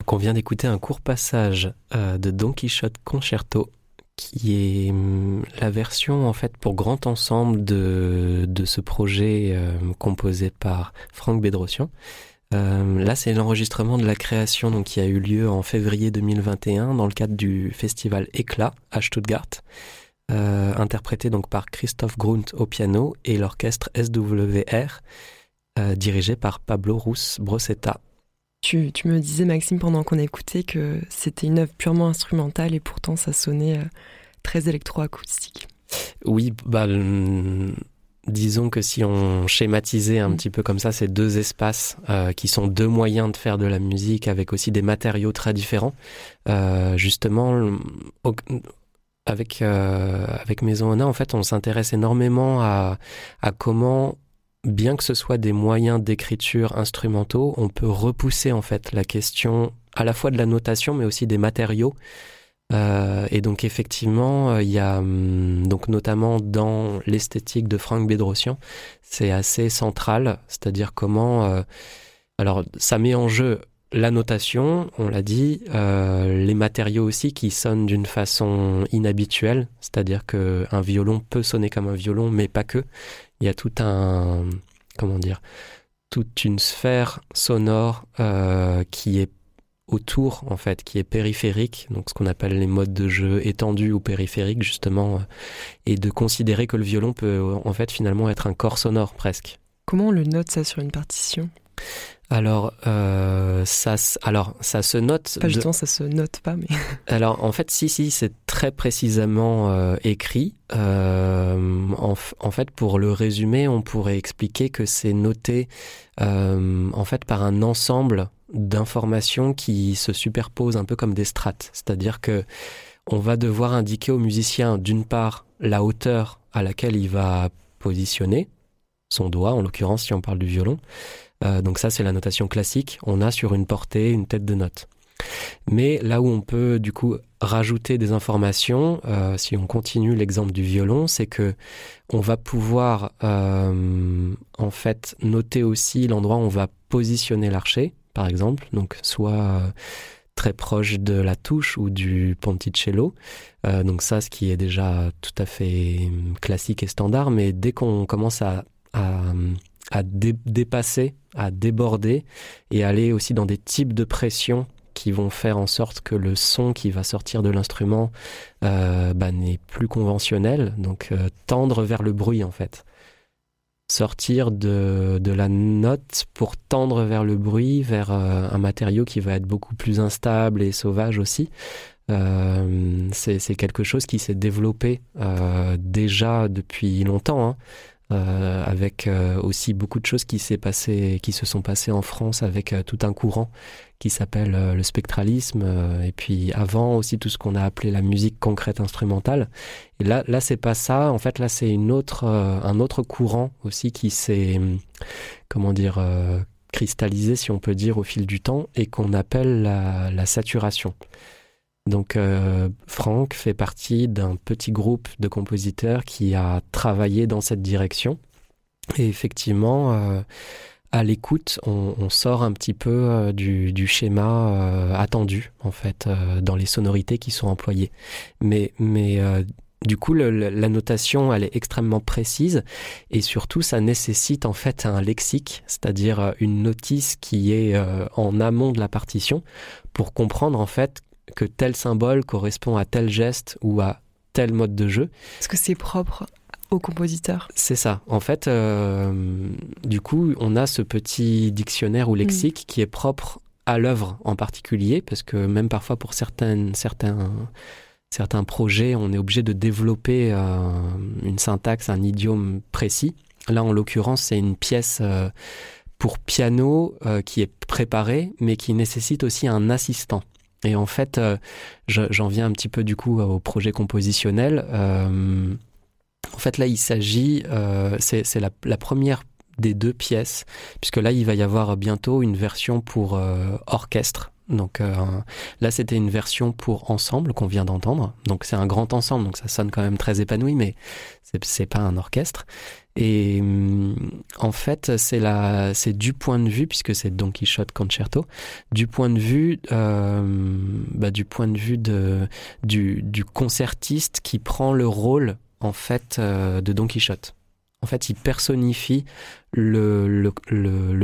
On vient d'écouter un court passage euh, de Don Quichotte Concerto, qui est hum, la version en fait pour grand ensemble de, ce projet euh, composé par Franck Bédrossian. Euh, là, c'est l'enregistrement de la création qui a eu lieu en février 2021 dans le cadre du festival Éclat à Stuttgart, interprété donc par Christophe Grunt au piano et l'orchestre SWR, dirigé par Pablo Rus Brossetta tu, tu, me disais, Maxime, pendant qu'on écoutait, que c'était une œuvre purement instrumentale et pourtant ça sonnait euh, très électroacoustique. Oui, bah, disons que si on schématisait un mmh. petit peu comme ça ces deux espaces euh, qui sont deux moyens de faire de la musique avec aussi des matériaux très différents, euh, justement, au, avec, avec Maison Ona, en fait, on s'intéresse énormément à, à comment bien que ce soit des moyens d'écriture instrumentaux, on peut repousser en fait la question à la fois de la notation, mais aussi des matériaux. Euh, et donc effectivement, euh, il y a hum, donc notamment dans l'esthétique de Franck Bédrossian, c'est assez central, c'est-à-dire comment. euh, alors ça met en jeu la notation, on l'a dit, euh, les matériaux aussi qui sonnent d'une façon inhabituelle, c'est-à-dire que un violon peut sonner comme un violon, mais pas que. Il y a tout un comment dire, toute une sphère sonore euh, qui est autour en fait, qui est périphérique, donc ce qu'on appelle les modes de jeu étendus ou périphériques justement, euh, et de considérer que le violon peut en fait finalement être un corps sonore presque. Comment on le note ça sur une partition? Alors euh, ça, alors ça se note. Pas de- justement, ça se note pas, mais [LAUGHS] Alors en fait, si, si, c'est très précisément euh, écrit. Euh, en, en fait, pour le résumer, on pourrait expliquer que c'est noté en fait par un ensemble d'informations qui se superposent un peu comme des strates. C'est-à-dire que on va devoir indiquer au musicien d'une part la hauteur à laquelle il va positionner son doigt, en l'occurrence si on parle du violon. Euh, donc ça, c'est la notation classique. On a sur une portée une tête de note. Mais là où on peut du coup rajouter des informations, euh, si on continue l'exemple du violon, c'est que on va pouvoir euh, en fait noter aussi l'endroit où on va positionner l'archet, par exemple, donc soit très proche de la touche ou du ponticello. Donc ça, ce qui est déjà tout à fait classique et standard, mais dès qu'on commence à, à dé- dépasser, à déborder et aller aussi dans des types de pression qui vont faire en sorte que le son qui va sortir de l'instrument euh, bah, n'est plus conventionnel, donc euh, tendre vers le bruit en fait. Sortir de, la note pour tendre vers le bruit, vers euh, un matériau qui va être beaucoup plus instable et sauvage aussi. C'est quelque chose qui s'est développé déjà depuis longtemps, hein, euh, avec euh, aussi beaucoup de choses qui s'est passé, qui se sont passées en France avec euh, tout un courant qui s'appelle le spectralisme, et puis avant aussi tout ce qu'on a appelé la musique concrète instrumentale. Et là, là c'est pas ça. En fait, là c'est une autre, un autre courant aussi qui s'est, hum, comment dire, cristallisé, si on peut dire, au fil du temps, et qu'on appelle la saturation. Donc euh, Franck fait partie d'un petit groupe de compositeurs qui a travaillé dans cette direction. Et effectivement, euh, à l'écoute, on, sort un petit peu euh, du, schéma attendu, en fait, dans les sonorités qui sont employées. Mais, mais du coup, la notation, elle est extrêmement précise et surtout, ça nécessite en fait un lexique, c'est-à-dire une notice qui est en amont de la partition pour comprendre en fait que tel symbole correspond à tel geste ou à tel mode de jeu. est-ce que c'est propre au compositeur C'est ça. En fait, euh, du coup, on a ce petit dictionnaire ou lexique qui est propre à l'œuvre en particulier, parce que même parfois pour certaines, certains, certains projets, on est obligé de développer euh, une syntaxe, un idiome précis. Là, en l'occurrence, c'est une pièce euh, pour piano euh, qui est préparée, mais qui nécessite aussi un assistant. Et en fait, euh, je- j'en viens un petit peu du coup au projet compositionnel. Euh, en fait, là, il s'agit, euh, c'est la, première des deux pièces, puisque là, il va y avoir bientôt une version pour orchestre. Donc là, c'était une version pour ensemble qu'on vient d'entendre. Donc c'est un grand ensemble, donc ça sonne quand même très épanoui, mais c'est pas un orchestre. Et hum, en fait, c'est du point de vue, puisque c'est Don Quichotte Concerto, du point de vue, euh, bah, du point de vue du, concertiste qui prend le rôle en fait euh, de Don Quichotte. En fait, il personnifie le,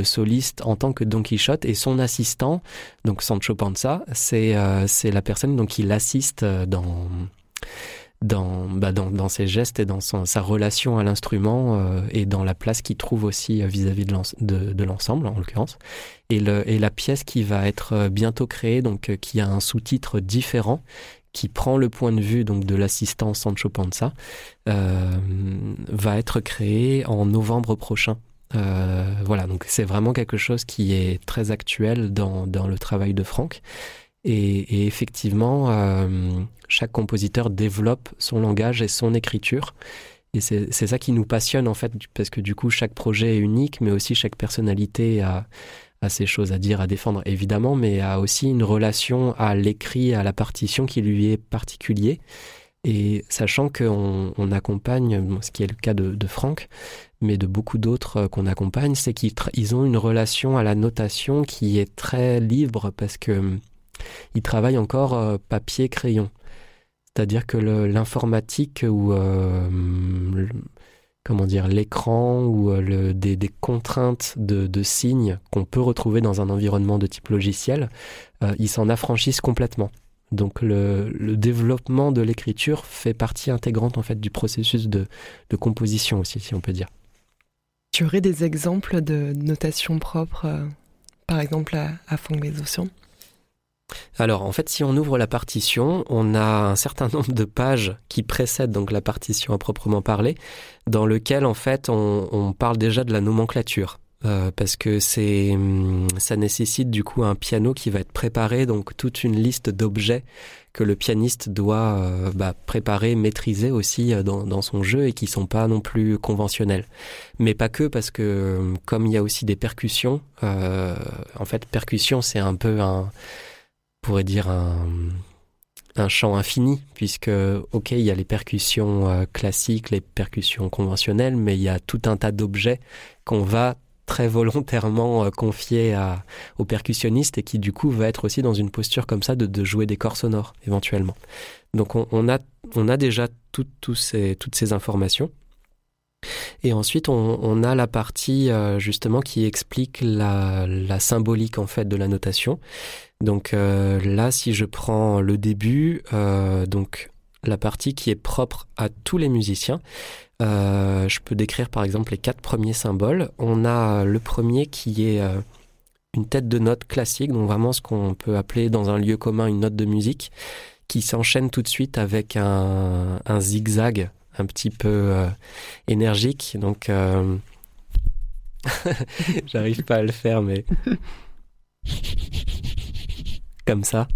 soliste en tant que Don Quichotte et son assistant, donc Sancho Panza, c'est euh, la personne donc qui l'assiste dans dans, bah, dans dans ses gestes et dans son, sa relation à l'instrument euh, et dans la place qu'il trouve aussi euh, vis-à-vis de l'ens- de, de l'ensemble en l'occurrence. Et, le, et la pièce qui va être euh, bientôt créée, donc euh, qui a un sous-titre différent, qui prend le point de vue donc de l'assistant Sancho Panza, euh, va être créée en novembre prochain. Euh, voilà, donc c'est vraiment quelque chose qui est très actuel dans, dans le travail de Franck. Et, et effectivement, euh, chaque compositeur développe son langage et son écriture. Et c'est ça qui nous passionne en fait, parce que du coup chaque projet est unique, mais aussi chaque personnalité a, a ses choses à dire, à défendre évidemment, mais a aussi une relation à l'écrit, à la partition qui lui est particulier. Et sachant qu'on on accompagne, ce qui est le cas de, de Franck, mais de beaucoup d'autres euh, qu'on accompagne, c'est qu'ils ont une relation à la notation qui est très libre parce que ils travaillent encore euh, papier crayon. C'est-à-dire que l'informatique ou euh, comment dire l'écran ou le, des, contraintes de, signes qu'on peut retrouver dans un environnement de type logiciel, ils s'en affranchissent complètement. Donc le, développement de l'écriture fait partie intégrante en fait du processus de, composition aussi, si on peut dire. Tu aurais des exemples de notation propre, euh, par exemple à, à Fong alors en fait si on ouvre la partition, on a un certain [LAUGHS] nombre de pages qui précèdent donc la partition à proprement parler, dans lequel en fait on, parle déjà de la nomenclature. Euh, parce que c'est hum, ça nécessite du coup un piano qui va être préparé donc toute une liste d'objets que le pianiste doit euh, bah, préparer, maîtriser aussi euh, dans, dans, son jeu et qui sont pas non plus conventionnels. Mais pas que parce que hum, comme il y a aussi des percussions, en fait percussion c'est un peu un, pourrait dire un un champ infini, puisque, ok, il y a les percussions euh, classiques, les percussions conventionnelles, mais il y a tout un tas d'objets qu'on va très volontairement euh, confié à, au percussionniste et qui du coup va être aussi dans une posture comme ça de, jouer des corps sonores éventuellement. Donc on, a, on a déjà tout, tout ces, toutes ces informations. Et ensuite, on, on, a la partie euh, justement qui explique la, la, symbolique en fait de la notation. Donc euh, là, si je prends le début, euh, donc la partie qui est propre à tous les musiciens, euh, je peux décrire par exemple les quatre premiers symboles. On a le premier qui est une tête de note classique, donc vraiment ce qu'on peut appeler dans un lieu commun une note de musique, qui s'enchaîne tout de suite avec un, zigzag un petit peu énergique. Donc, [LAUGHS] j'arrive pas à le faire, mais [LAUGHS] comme ça.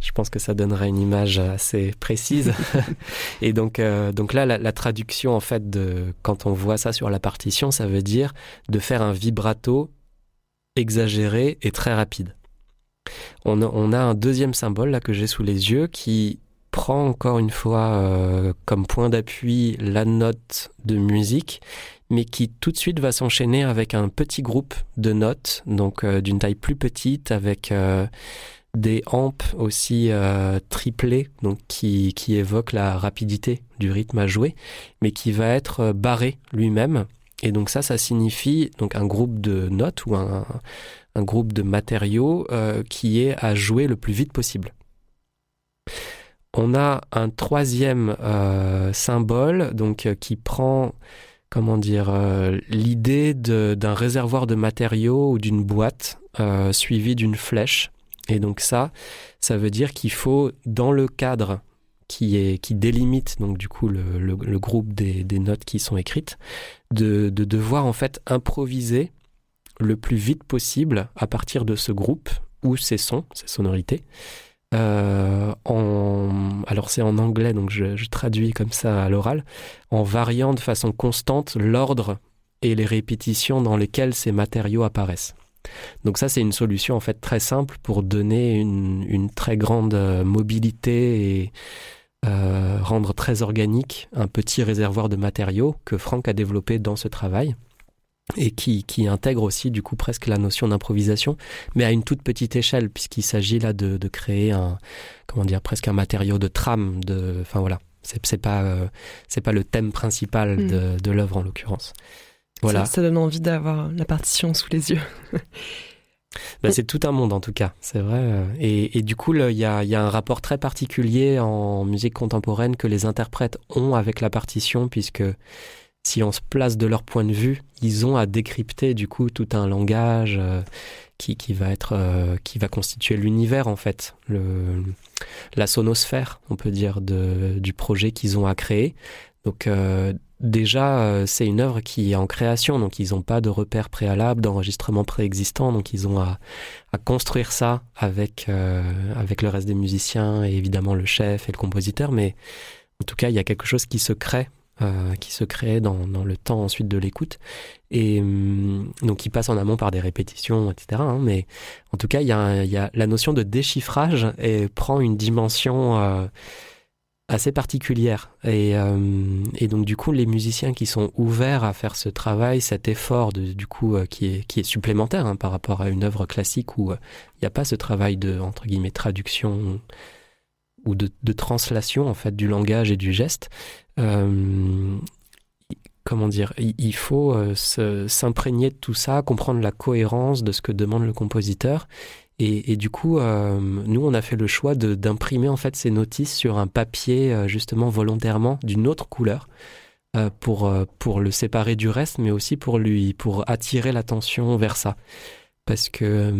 Je pense que ça donnera une image assez précise. [LAUGHS] et donc, euh, donc là, la, la, traduction, en fait, de, quand on voit ça sur la partition, ça veut dire de faire un vibrato exagéré et très rapide. On a, on a un deuxième symbole là que j'ai sous les yeux qui prend encore une fois euh, comme point d'appui la note de musique, mais qui tout de suite va s'enchaîner avec un petit groupe de notes, donc euh, d'une taille plus petite, avec des amps aussi euh, triplés, donc qui, qui évoquent la rapidité du rythme à jouer, mais qui va être euh, barré lui-même. Et donc ça, ça signifie donc un groupe de notes ou un, groupe de matériaux euh, qui est à jouer le plus vite possible. On a un troisième euh, symbole donc qui prend comment dire l'idée d'un réservoir de matériaux ou d'une boîte suivi d'une flèche et donc ça, ça veut dire qu'il faut, dans le cadre qui, est, qui délimite donc du coup le, le, groupe des, des, notes qui sont écrites, de, de, devoir en fait improviser le plus vite possible à partir de ce groupe ou ces sons, ces sonorités. Euh, en, alors c'est en anglais, donc je, je traduis comme ça à l'oral, en variant de façon constante l'ordre et les répétitions dans lesquelles ces matériaux apparaissent. Donc ça, c'est une solution en fait très simple pour donner une, une très grande euh, mobilité et euh, rendre très organique un petit réservoir de matériaux que Franck a développé dans ce travail et qui, qui intègre aussi du coup presque la notion d'improvisation, mais à une toute petite échelle puisqu'il s'agit là de, de, créer un comment dire presque un matériau de trame de enfin voilà c'est pas euh, c'est pas le thème principal mm. de, de l'œuvre en l'occurrence. Voilà. Ça, ça donne envie d'avoir la partition sous les yeux. [LAUGHS] ben, c'est tout un monde en tout cas, c'est vrai. Et, et, du coup, il y a, y a un rapport très particulier en musique contemporaine que les interprètes ont avec la partition, puisque si on se place de leur point de vue, ils ont à décrypter du coup tout un langage euh, qui, qui va être euh, qui va constituer l'univers en fait, le, la sonosphère, on peut dire, de, du projet qu'ils ont à créer. Donc euh, déjà, euh, c'est une œuvre qui est en création, donc ils n'ont pas de repères préalables, d'enregistrement préexistant, donc ils ont à, à construire ça avec, euh, avec le reste des musiciens et évidemment le chef et le compositeur, mais en tout cas, il y a quelque chose qui se crée euh, qui se crée dans, dans, le temps ensuite de l'écoute. Et hum, donc qui passe en amont par des répétitions, etc. Hein, mais en tout cas, il y, y, a la notion de déchiffrage et prend une dimension euh, assez particulière. Et, euh, et, donc du coup, les musiciens qui sont ouverts à faire ce travail, cet effort, de, du coup, euh, qui, est, qui est supplémentaire hein, par rapport à une œuvre classique où il n'y a pas ce travail de entre guillemets traduction ou de, de, translation en fait du langage et du geste. Euh, comment dire? Il faut s'imprégner de tout ça, comprendre la cohérence de ce que demande le compositeur et, du coup, euh, nous, on a fait le choix d'imprimer en fait ces notices sur un papier euh, justement volontairement d'une autre couleur euh, pour pour le séparer du reste, mais aussi pour lui pour attirer l'attention vers ça, parce que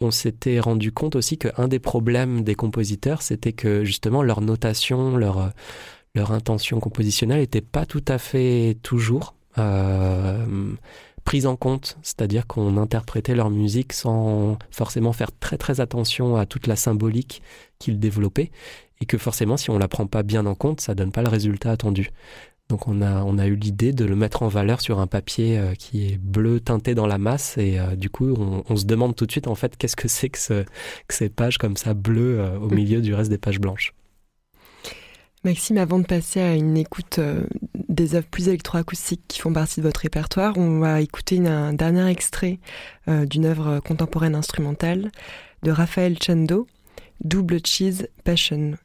on s'était rendu compte aussi qu'un des problèmes des compositeurs, c'était que justement leur notation, leur leur intention compositionnelle n'était pas tout à fait toujours prise en compte, c'est-à-dire qu'on interprétait leur musique sans forcément faire très très attention à toute la symbolique qu'ils développaient, et que forcément si on la prend pas bien en compte, ça donne pas le résultat attendu. Donc on a, eu l'idée de le mettre en valeur sur un papier euh, qui est bleu teinté dans la masse et euh, du coup on, se demande tout de suite en fait qu'est-ce que c'est que, ce, que, ces pages comme ça bleues euh, au milieu du reste des pages blanches. Maxime, avant de passer à une écoute euh, des œuvres plus électroacoustiques qui font partie de votre répertoire, on va écouter un dernier extrait euh, d'une œuvre contemporaine instrumentale de Raphaël Chendo, Double Cheese Passion.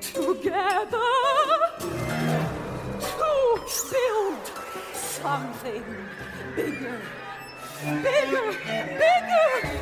together to build something bigger, bigger, bigger.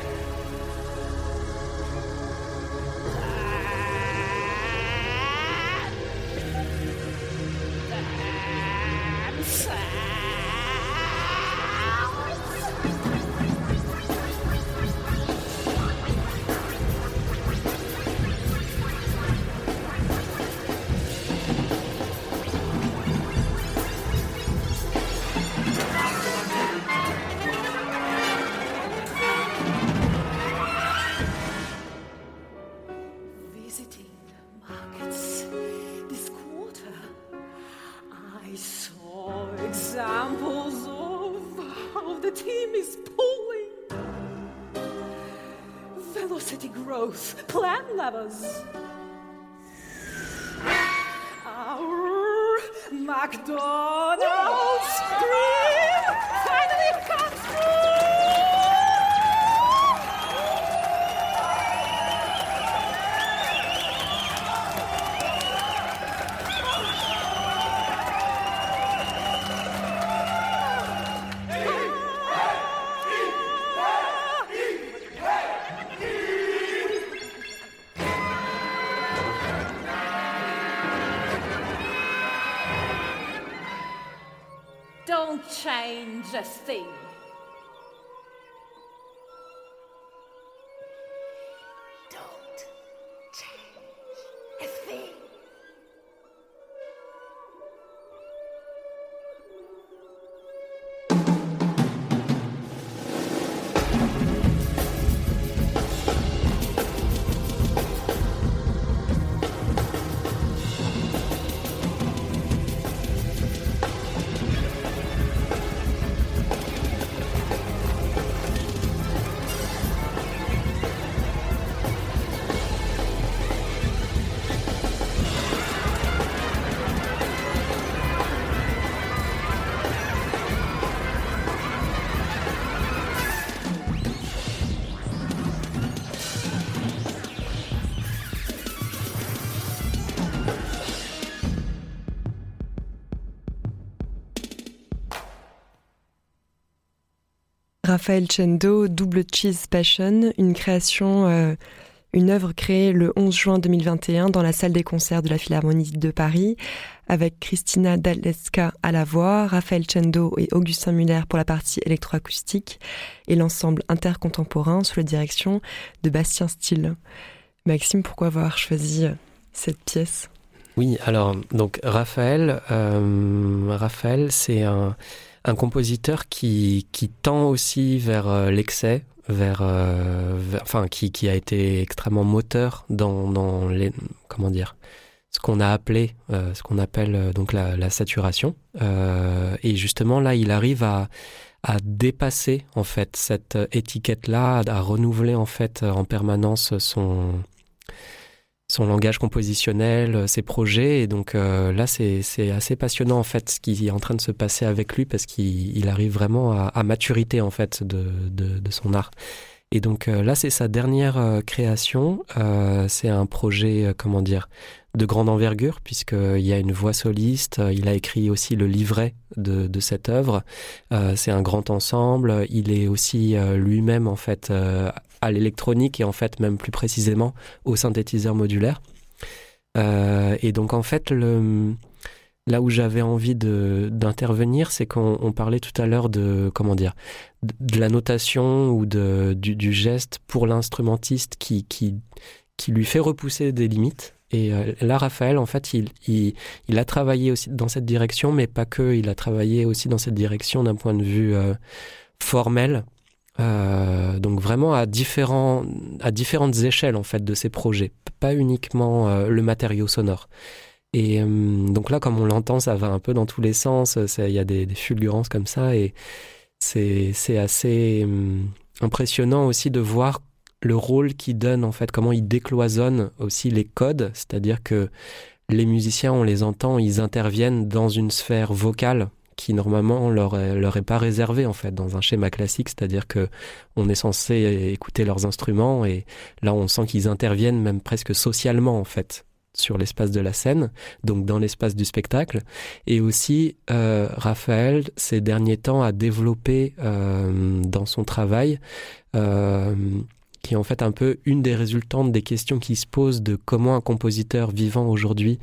lovers. Raphaël Chendo, Double Cheese Passion, une création, euh, une œuvre créée le 11 juin 2021 dans la salle des concerts de la Philharmonie de Paris, avec Christina Daleska à la voix, Raphaël Chendo et Augustin Muller pour la partie électroacoustique, et l'ensemble intercontemporain sous la direction de Bastien Steele. Maxime, pourquoi avoir choisi cette pièce? Oui, alors, donc Raphaël, euh, Raphaël c'est un, un compositeur qui, qui tend aussi vers euh, l'excès, vers, euh, vers- enfin, qui, qui a été extrêmement moteur dans, dans les, comment dire, ce qu'on a appelé, euh, ce qu'on appelle donc la, la saturation. Et justement, là, il arrive à, à dépasser en fait cette étiquette-là, à renouveler en fait en permanence son son langage compositionnel, euh, ses projets. Et donc euh, là, c'est assez passionnant en fait ce qui est en train de se passer avec lui parce qu'il il arrive vraiment à, maturité en fait de, de, son art. Et donc euh, là, c'est sa dernière création. C'est un projet, comment dire, de grande envergure puisqu'il y a une voix soliste. Il a écrit aussi le livret de, de cette œuvre. C'est un grand ensemble. Il est aussi lui-même en fait à l'électronique et en fait même plus précisément au synthétiseur modulaire. Euh, et donc en fait, là où j'avais envie d'intervenir, c'est qu'on on parlait tout à l'heure de comment dire, de, la notation ou de du, geste pour l'instrumentiste qui qui qui lui fait repousser des limites. Et euh, là, Raphaël, en fait, il, il, il a travaillé aussi dans cette direction, mais pas que. Il a travaillé aussi dans cette direction d'un point de vue euh, formel. Euh, donc vraiment à différents à différentes échelles en fait de ces projets, pas uniquement euh, le matériau sonore. Et euh, donc là, comme on l'entend, ça va un peu dans tous les sens. Il y a des, fulgurances comme ça, et c'est assez impressionnant aussi de voir le rôle qu'il donne en fait, comment il décloisonne aussi les codes, c'est-à-dire que les musiciens, on les entend, ils interviennent dans une sphère vocale qui normalement leur est, leur est pas réservée en fait dans un schéma classique, c'est-à-dire que on est censé écouter leurs instruments et là on sent qu'ils interviennent même presque socialement en fait sur l'espace de la scène, donc dans l'espace du spectacle. Et aussi, euh, Raphaël, ces derniers temps, a développé euh, dans son travail, euh, qui est en fait un peu une des résultantes des questions qui se posent de comment un compositeur vivant aujourd'hui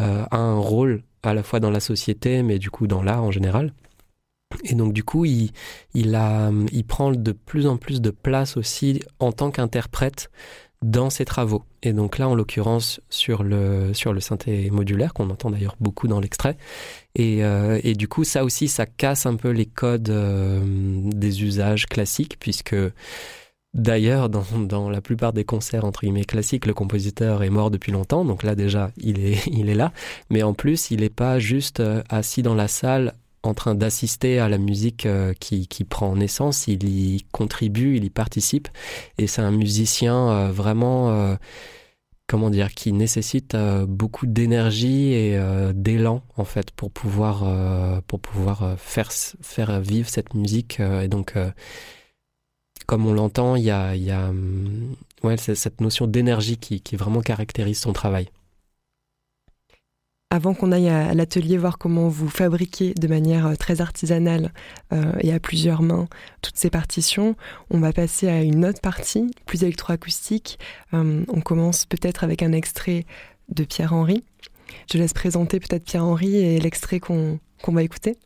euh, a un rôle à la fois dans la société, mais du coup dans l'art en général. Et donc du coup, il, il, prend de plus en plus de place aussi en tant qu'interprète dans ses travaux. Et donc là, en l'occurrence, sur le, sur synthé modulaire, qu'on entend d'ailleurs beaucoup dans l'extrait. Et, euh, et du coup, ça aussi, ça casse un peu les codes euh, des usages classiques, puisque d'ailleurs, dans, dans la plupart des concerts, entre guillemets, classiques, le compositeur est mort depuis longtemps. Donc là, déjà, il est, [LAUGHS] il est là. Mais en plus, il n'est pas juste euh, assis dans la salle en train d'assister à la musique euh, qui, qui prend naissance, il y contribue, il y participe, et c'est un musicien euh, vraiment, comment dire, qui nécessite beaucoup d'énergie et d'élan en fait pour pouvoir pour pouvoir faire faire vivre cette musique. et donc, comme on l'entend, il y a hum, ouais cette notion d'énergie qui, qui vraiment caractérise son travail. Avant qu'on aille à l'atelier voir comment vous fabriquez de manière euh, très artisanale euh, et à plusieurs mains toutes ces partitions, on va passer à une autre partie, plus électroacoustique. Euh, on commence peut-être avec un extrait de Pierre-Henri. Je laisse présenter peut-être Pierre-Henri et l'extrait qu'on qu'on va écouter.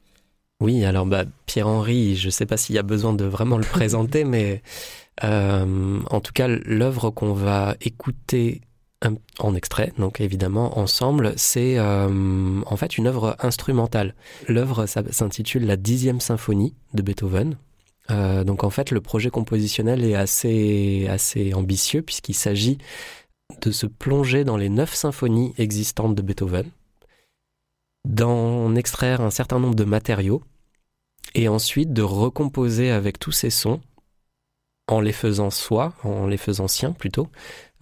Oui, alors bah, Pierre-Henri, je ne sais pas s'il y a besoin de vraiment le [LAUGHS] présenter, mais euh, en tout cas, l'œuvre qu'on va écouter en extrait, donc évidemment ensemble, c'est euh, en fait une œuvre instrumentale. L'œuvre s'intitule La dixième symphonie de Beethoven. Euh, donc en fait, le projet compositionnel est assez, assez ambitieux puisqu'il s'agit de se plonger dans les neuf symphonies existantes de Beethoven, d'en extraire un certain nombre de matériaux et ensuite de recomposer avec tous ces sons en les faisant soi, en les faisant siens plutôt,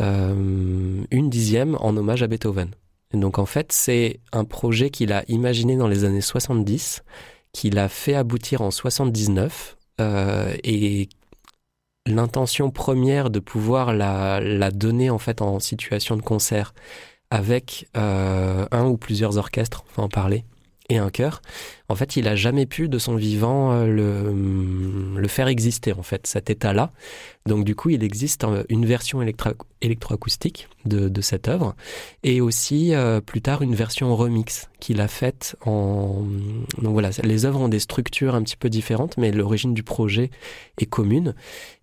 euh, une dixième en hommage à Beethoven. Et donc en fait, c'est un projet qu'il a imaginé dans les années 70, qu'il a fait aboutir en 79, euh, et l'intention première de pouvoir la, la donner en fait en situation de concert avec euh, un ou plusieurs orchestres, on va en parler, et un chœur. En fait, il a jamais pu de son vivant euh, le, le faire exister en fait cet état-là. Donc du coup, il existe une version électro- électroacoustique de, de cette œuvre, et aussi euh, plus tard une version remix qu'il a faite en... Donc voilà, les œuvres ont des structures un petit peu différentes, mais l'origine du projet est commune.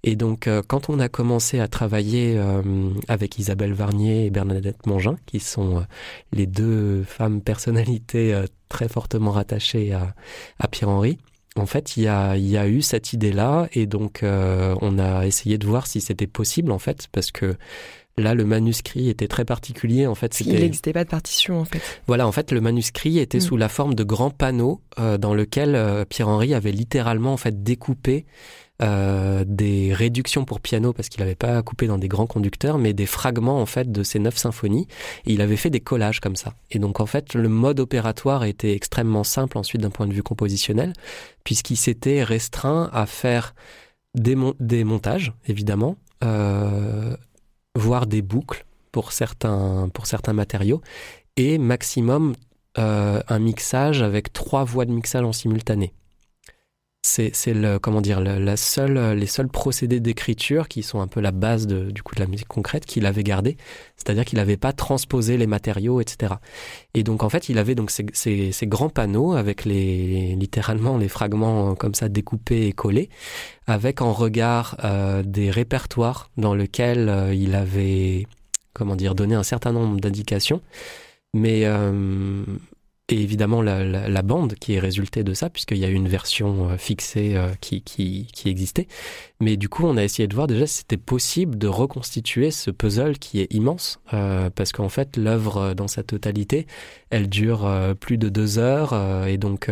Et donc euh, quand on a commencé à travailler euh, avec Isabelle Varnier et Bernadette Mongin, qui sont euh, les deux femmes personnalités euh, très fortement rattachées à, à Pierre-Henri, en fait, il y a, y a eu cette idée-là, et donc euh, on a essayé de voir si c'était possible, en fait, parce que là, le manuscrit était très particulier. En fait, Il n'existait pas de partition en fait. voilà, en fait, le manuscrit était Mm. sous la forme de grands panneaux euh, dans lequel euh, Pierre-Henri avait littéralement en fait découpé euh, des réductions pour piano parce qu'il n'avait pas coupé dans des grands conducteurs, mais des fragments en fait de ces neuf symphonies. Et il avait fait des collages comme ça. Et donc en fait, le mode opératoire était extrêmement simple ensuite d'un point de vue compositionnel, puisqu'il s'était restreint à faire des, mon- des montages, évidemment, euh, voire des boucles pour certains, matériaux, et maximum euh, un mixage avec trois voies de mixage en simultané. C'est le comment dire la seule les seuls procédés d'écriture qui sont un peu la base de, du coup de la musique concrète qu'il avait gardé, c'est-à-dire qu'il n'avait pas transposé les matériaux, etc. Et donc en fait il avait donc ces, ces, ces grands panneaux avec les littéralement les fragments euh, comme ça découpés et collés, avec en regard euh, des répertoires dans lesquels euh, il avait comment dire donné un certain nombre d'indications, mais euh, et évidemment la, la, bande qui est résultée de ça, puisqu'il y a une version euh, fixée euh, qui, qui, qui existait. Mais du coup, on a essayé de voir déjà si c'était possible de reconstituer ce puzzle qui est immense, euh, parce qu'en fait, l'œuvre dans sa totalité, elle dure plus de deux heures, et donc,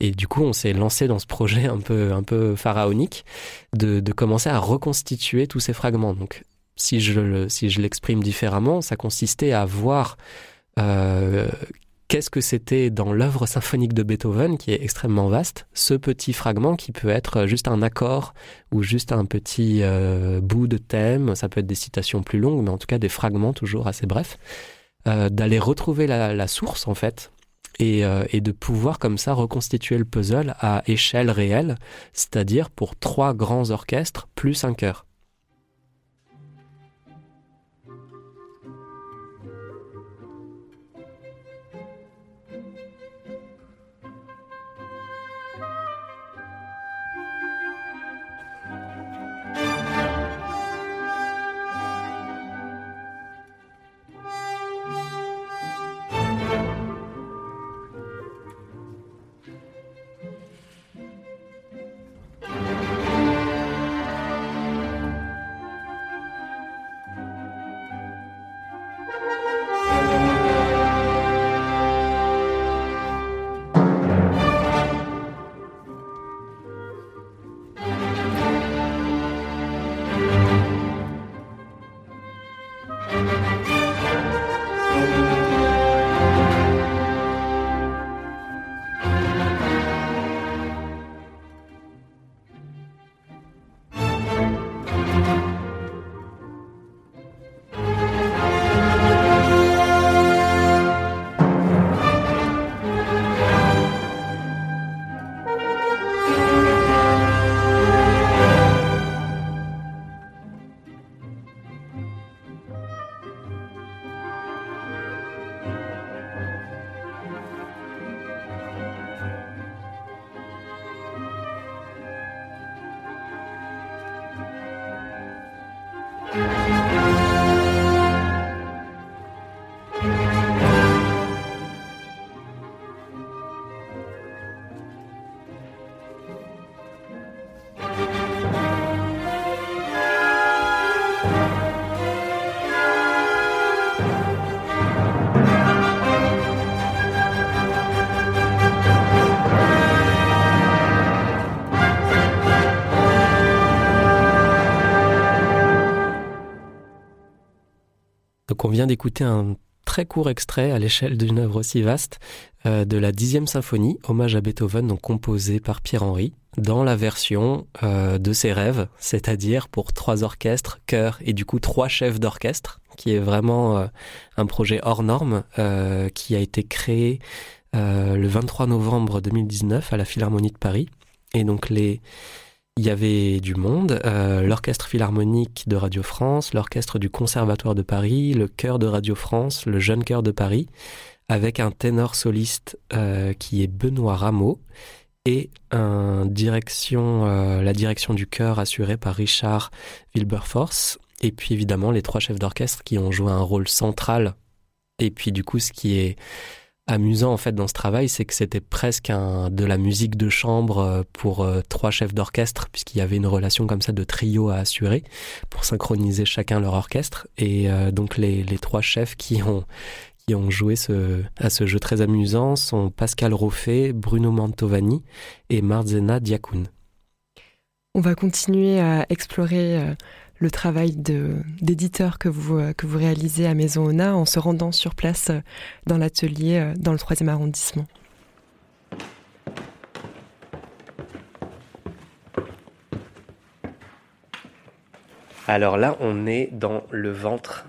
et du coup, on s'est lancé dans ce projet un peu, un peu pharaonique de, de commencer à reconstituer tous ces fragments. Donc, si je, si je l'exprime différemment, ça consistait à voir qu'est-ce que c'était dans l'œuvre symphonique de Beethoven, qui est extrêmement vaste, ce petit fragment qui peut être juste un accord ou juste un petit euh, bout de thème, ça peut être des citations plus longues, mais en tout cas des fragments toujours assez brefs, euh, d'aller retrouver la, source en fait. Et, euh, et de pouvoir comme ça reconstituer le puzzle à échelle réelle, c'est-à-dire pour trois grands orchestres plus un chœur. Donc on vient d'écouter un très court extrait à l'échelle d'une œuvre aussi vaste euh, de la dixième symphonie, hommage à Beethoven, donc composée par Pierre-Henri, dans la version euh, de ses rêves, c'est-à-dire pour trois orchestres, chœurs et du coup trois chefs d'orchestre, qui est vraiment euh, un projet hors norme qui a été créé le 23 novembre 2019 à la Philharmonie de Paris. Et donc les il y avait du monde, euh, l'orchestre philharmonique de Radio France, l'orchestre du Conservatoire de Paris, le chœur de Radio France, le jeune chœur de Paris, avec un ténor soliste euh, qui est Benoît Rameau et euh, la direction du chœur assurée par Richard Wilberforce. Et puis évidemment les trois chefs d'orchestre qui ont joué un rôle central. Et puis du coup, ce qui est amusant en fait dans ce travail, c'est que c'était presque un, de la musique de chambre euh, pour euh, trois chefs d'orchestre, puisqu'il y avait une relation comme ça de trio à assurer pour synchroniser chacun leur orchestre. Et euh, donc les, les trois chefs qui ont qui ont joué ce, à ce jeu très amusant sont Pascal Roffet, Bruno Mantovani et Marzena Diakoun. On va continuer à explorer le travail d'éditeur que vous, euh, que vous réalisez à Maison Ona en se rendant sur place euh, dans l'atelier euh, dans le 3e arrondissement. Alors là, on est dans le ventre,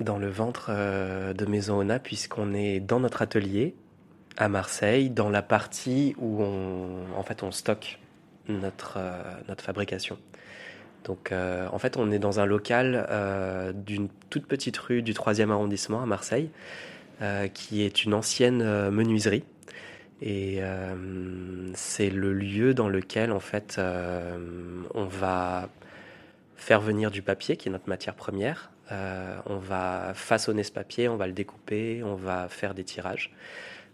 dans le ventre de Maison Ona, puisqu'on est dans notre atelier à Marseille, dans la partie où on, en fait, on stocke notre fabrication. Donc, euh, en fait, on est dans un local euh, d'une toute petite rue du 3e arrondissement à Marseille, euh, qui est une ancienne menuiserie. Et c'est le lieu dans lequel, en fait, on va faire venir du papier, qui est notre matière première. On va façonner ce papier, on va le découper, on va faire des tirages,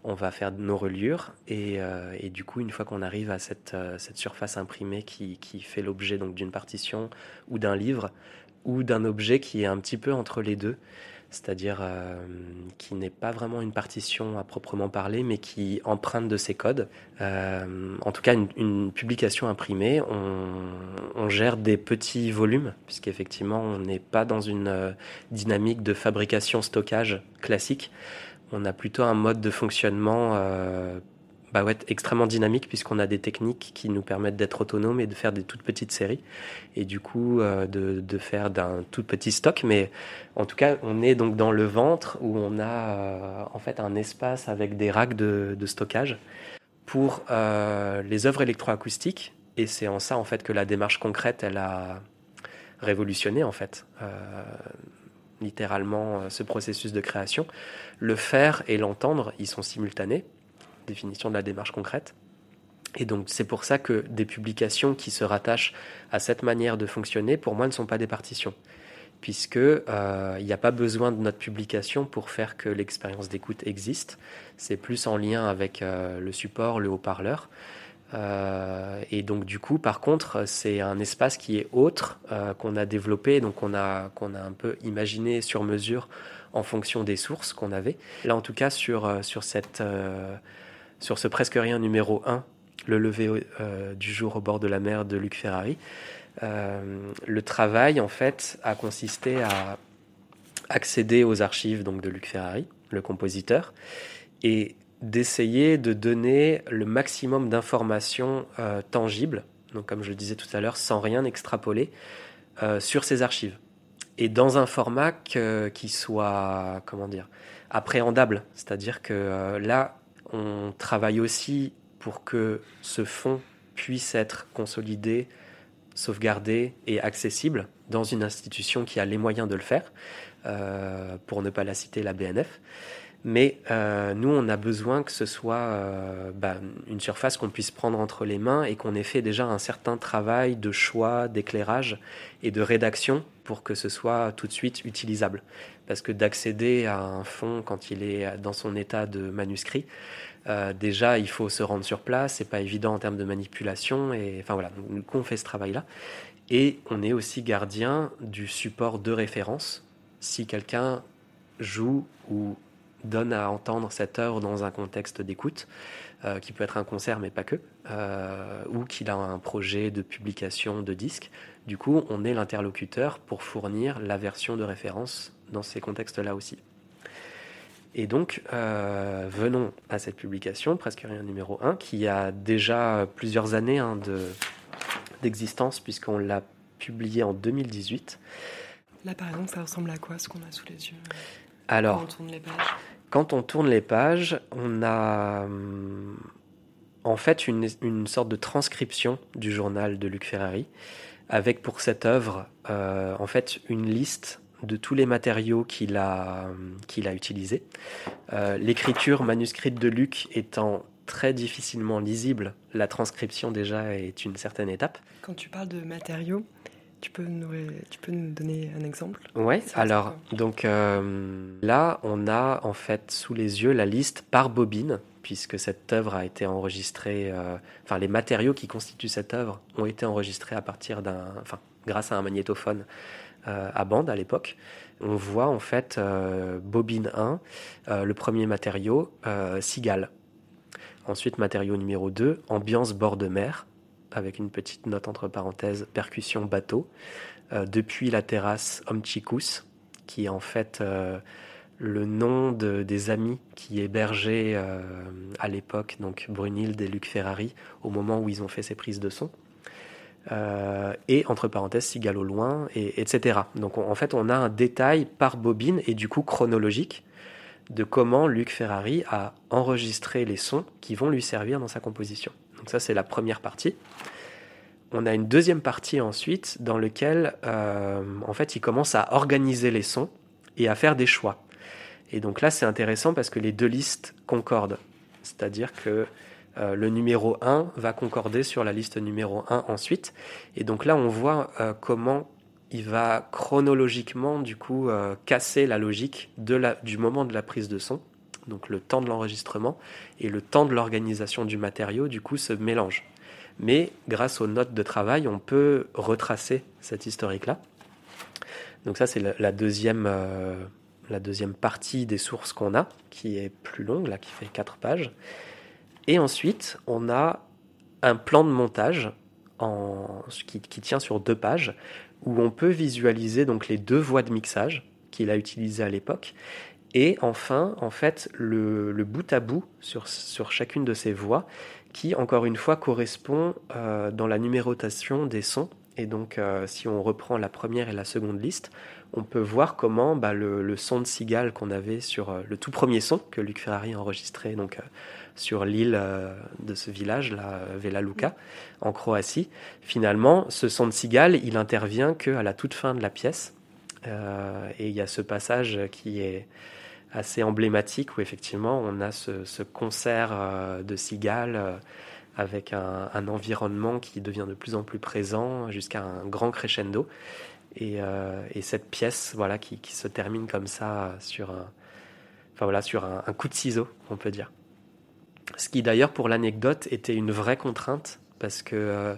on va faire nos reliures. Et, euh, et du coup, une fois qu'on arrive à cette, euh, surface imprimée qui, fait l'objet donc d'une partition ou d'un livre ou d'un objet qui est un petit peu entre les deux, c'est-à-dire euh, qui n'est pas vraiment une partition à proprement parler, mais qui emprunte de ses codes. En tout cas, une, publication imprimée, on, gère des petits volumes, puisqu'effectivement, on n'est pas dans une dynamique de fabrication-stockage classique. On a plutôt un mode de fonctionnement euh, bah extrêmement dynamique, puisqu'on a des techniques qui nous permettent d'être autonomes et de faire des toutes petites séries, et du coup euh, de, faire d'un tout petit stock. Mais en tout cas, on est donc dans le ventre où on a euh, en fait un espace avec des racks de, stockage pour les œuvres électroacoustiques. Et c'est en ça en fait que la démarche concrète, a révolutionné en fait littéralement ce processus de création. Le faire et l'entendre, ils sont simultanés. Définition de la démarche concrète. Et donc c'est pour ça que des publications qui se rattachent à cette manière de fonctionner, pour moi, ne sont pas des partitions puisque euh, il n'y a pas besoin de notre publication pour faire que l'expérience d'écoute existe. C'est plus en lien avec euh, le support, le haut-parleur. Euh, et donc du coup, par contre, c'est un espace qui est autre qu'on a développé, donc qu'on a qu'on a un peu imaginé sur mesure en fonction des sources qu'on avait. Là, en tout cas, sur euh, euh, sur ce presque rien numéro 1, le lever euh, du jour au bord de la mer de Luc Ferrari. Le travail, en fait, a consisté à accéder aux archives donc, de Luc Ferrari, le compositeur, et d'essayer de donner le maximum d'informations tangibles, donc comme je le disais tout à l'heure, sans rien extrapoler, sur ces archives. Et dans un format qui soit, comment dire, appréhendable. C'est-à-dire que euh, là, on travaille aussi pour que ce fonds puisse être consolidé, sauvegardé et accessible dans une institution qui a les moyens de le faire, euh, pour ne pas la citer, la BNF. Mais euh, nous, on a besoin que ce soit bah, une surface qu'on puisse prendre entre les mains et qu'on ait fait déjà un certain travail de choix, d'éclairage et de rédaction pour que ce soit tout de suite utilisable. Parce que d'accéder à un fond quand il est dans son état de manuscrit, euh, déjà il faut se rendre sur place, c'est pas évident en termes de manipulation. Et enfin voilà, donc, on fait ce travail-là. Et on est aussi gardien du support de référence. Si quelqu'un joue ou donne à entendre cette œuvre dans un contexte d'écoute, euh, qui peut être un concert mais pas que, euh, ou qu'il a un projet de publication de disque. Du coup, on est l'interlocuteur pour fournir la version de référence dans ces contextes-là aussi. Et donc, euh, venons à cette publication, presque rien numéro 1, qui a déjà plusieurs années hein, de, d'existence, puisqu'on l'a publié en 2018. Là, par exemple, ça ressemble à quoi ce qu'on a sous les yeux Alors, quand on tourne les pages? Quand on tourne les pages, on a hum, en fait une, une sorte de transcription du journal de Luc Ferrari, avec pour cette œuvre euh, en fait une liste de tous les matériaux qu'il a, qu'il a utilisés. Euh, L'écriture manuscrite de Luc étant très difficilement lisible, la transcription déjà est une certaine étape. Quand tu parles de matériaux, tu peux nous, tu peux nous donner un exemple? Ça, alors donc euh, là on a en fait sous les yeux la liste par bobine puisque cette œuvre a été enregistrée, euh, enfin les matériaux qui constituent cette œuvre ont été enregistrés à partir d'un, grâce à un magnétophone euh, à bande à l'époque. On voit en fait euh, bobine 1, euh, le premier matériau, cigale. Ensuite matériau numéro 2, ambiance bord de mer, avec une petite note entre parenthèses, percussion bateau. Depuis la terrasse Omchikus, qui est en fait le nom de- des amis qui hébergeaient euh, à l'époque donc Brunhilde et Luc Ferrari au moment où ils ont fait ces prises de son. Euh, et entre parenthèses Cigale au loin, et, etc. Donc on- en fait on a un détail par bobine et du coup chronologique de comment Luc Ferrari a enregistré les sons qui vont lui servir dans sa composition. Donc ça c'est la première partie. On a une deuxième partie ensuite dans laquelle euh, en fait il commence à organiser les sons et à faire des choix. Et donc là c'est intéressant parce que les deux listes concordent. C'est-à-dire que euh, le numéro 1 va concorder sur la liste numéro 1 ensuite. Et donc là on voit euh, comment il va chronologiquement du coup euh, casser la logique du moment de la prise de son, donc le temps de l'enregistrement et le temps de l'organisation du matériau du coup se mélangent. Mais grâce aux notes de travail, on peut retracer cette historique-là. Donc ça c'est la, deuxième, la deuxième partie des sources qu'on a, qui est plus longue, là, qui fait quatre pages. Et ensuite, on a un plan de montage qui, tient sur deux pages, où on peut visualiser donc les deux voies de mixage qu'il a utilisées à l'époque. Et enfin, en fait, le, bout à bout sur, sur chacune de ces voies, qui, encore une fois, correspond euh, dans la numérotation des sons. Et donc, euh, si on reprend la première et la seconde liste, on peut voir comment bah, le, son de cigale qu'on avait sur euh, le tout premier son que Luc Ferrari a enregistré donc, euh, sur l'île euh, de ce village, là, Vela Luka, en Croatie, finalement, ce son de cigale, il intervient qu'à la toute fin de la pièce. Et il y a ce passage qui est assez emblématique où effectivement on a ce, ce concert de cigales avec un environnement qui devient de plus en plus présent jusqu'à un grand crescendo. Et, euh, et cette pièce voilà, qui, se termine comme ça sur un, enfin, voilà, sur un, coup de ciseau, on peut dire. Ce qui d'ailleurs, pour l'anecdote, était une vraie contrainte parce que, euh,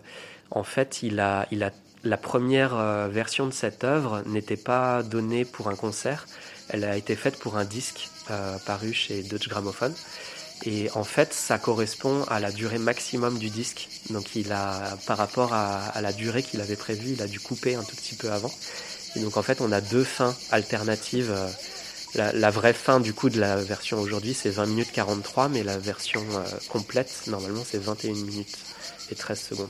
en fait, il a, il a, la première euh, version de cette œuvre n'était pas donnée pour un concert. Elle a été faite pour un disque euh, paru chez Deutsche Grammophon. Et en fait, ça correspond à la durée maximum du disque. Donc, il a, par rapport à, la durée qu'il avait prévue, il a dû couper un tout petit peu avant. Et donc, en fait, on a deux fins alternatives. euh, La, la vraie fin du coup de la version aujourd'hui, c'est 20 minutes 43, mais la version euh, complète, normalement, c'est 21 minutes et 13 secondes.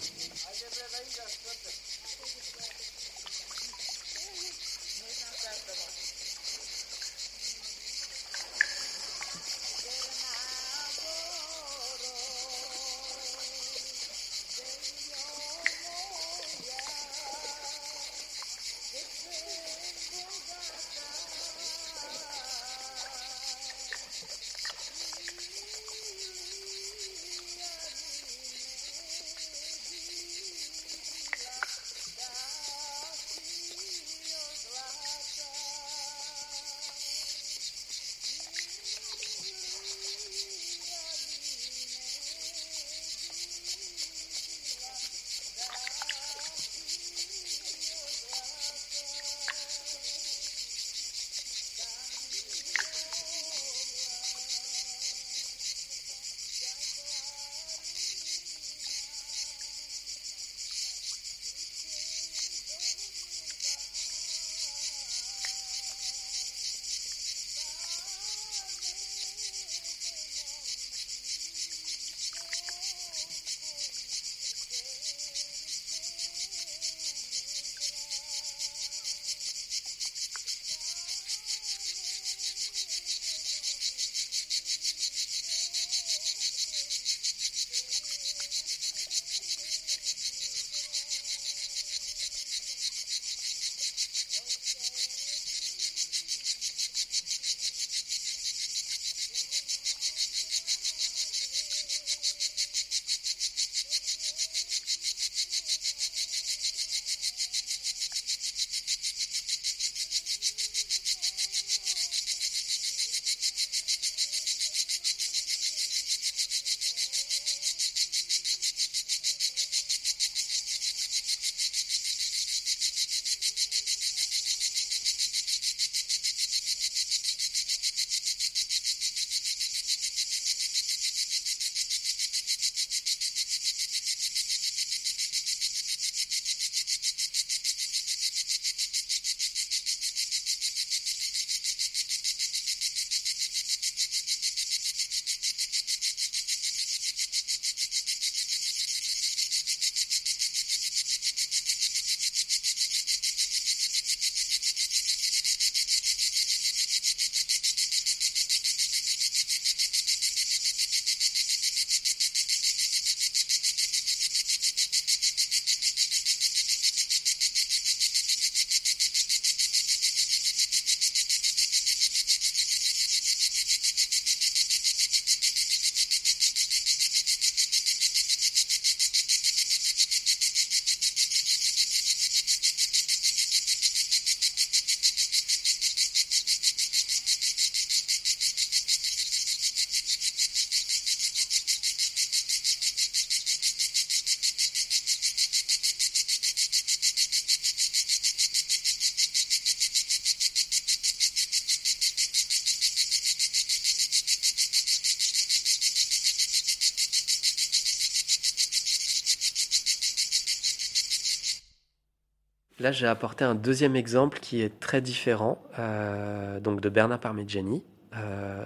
Là, j'ai apporté un deuxième exemple qui est très différent, euh, donc de Bernard Parmigiani, euh,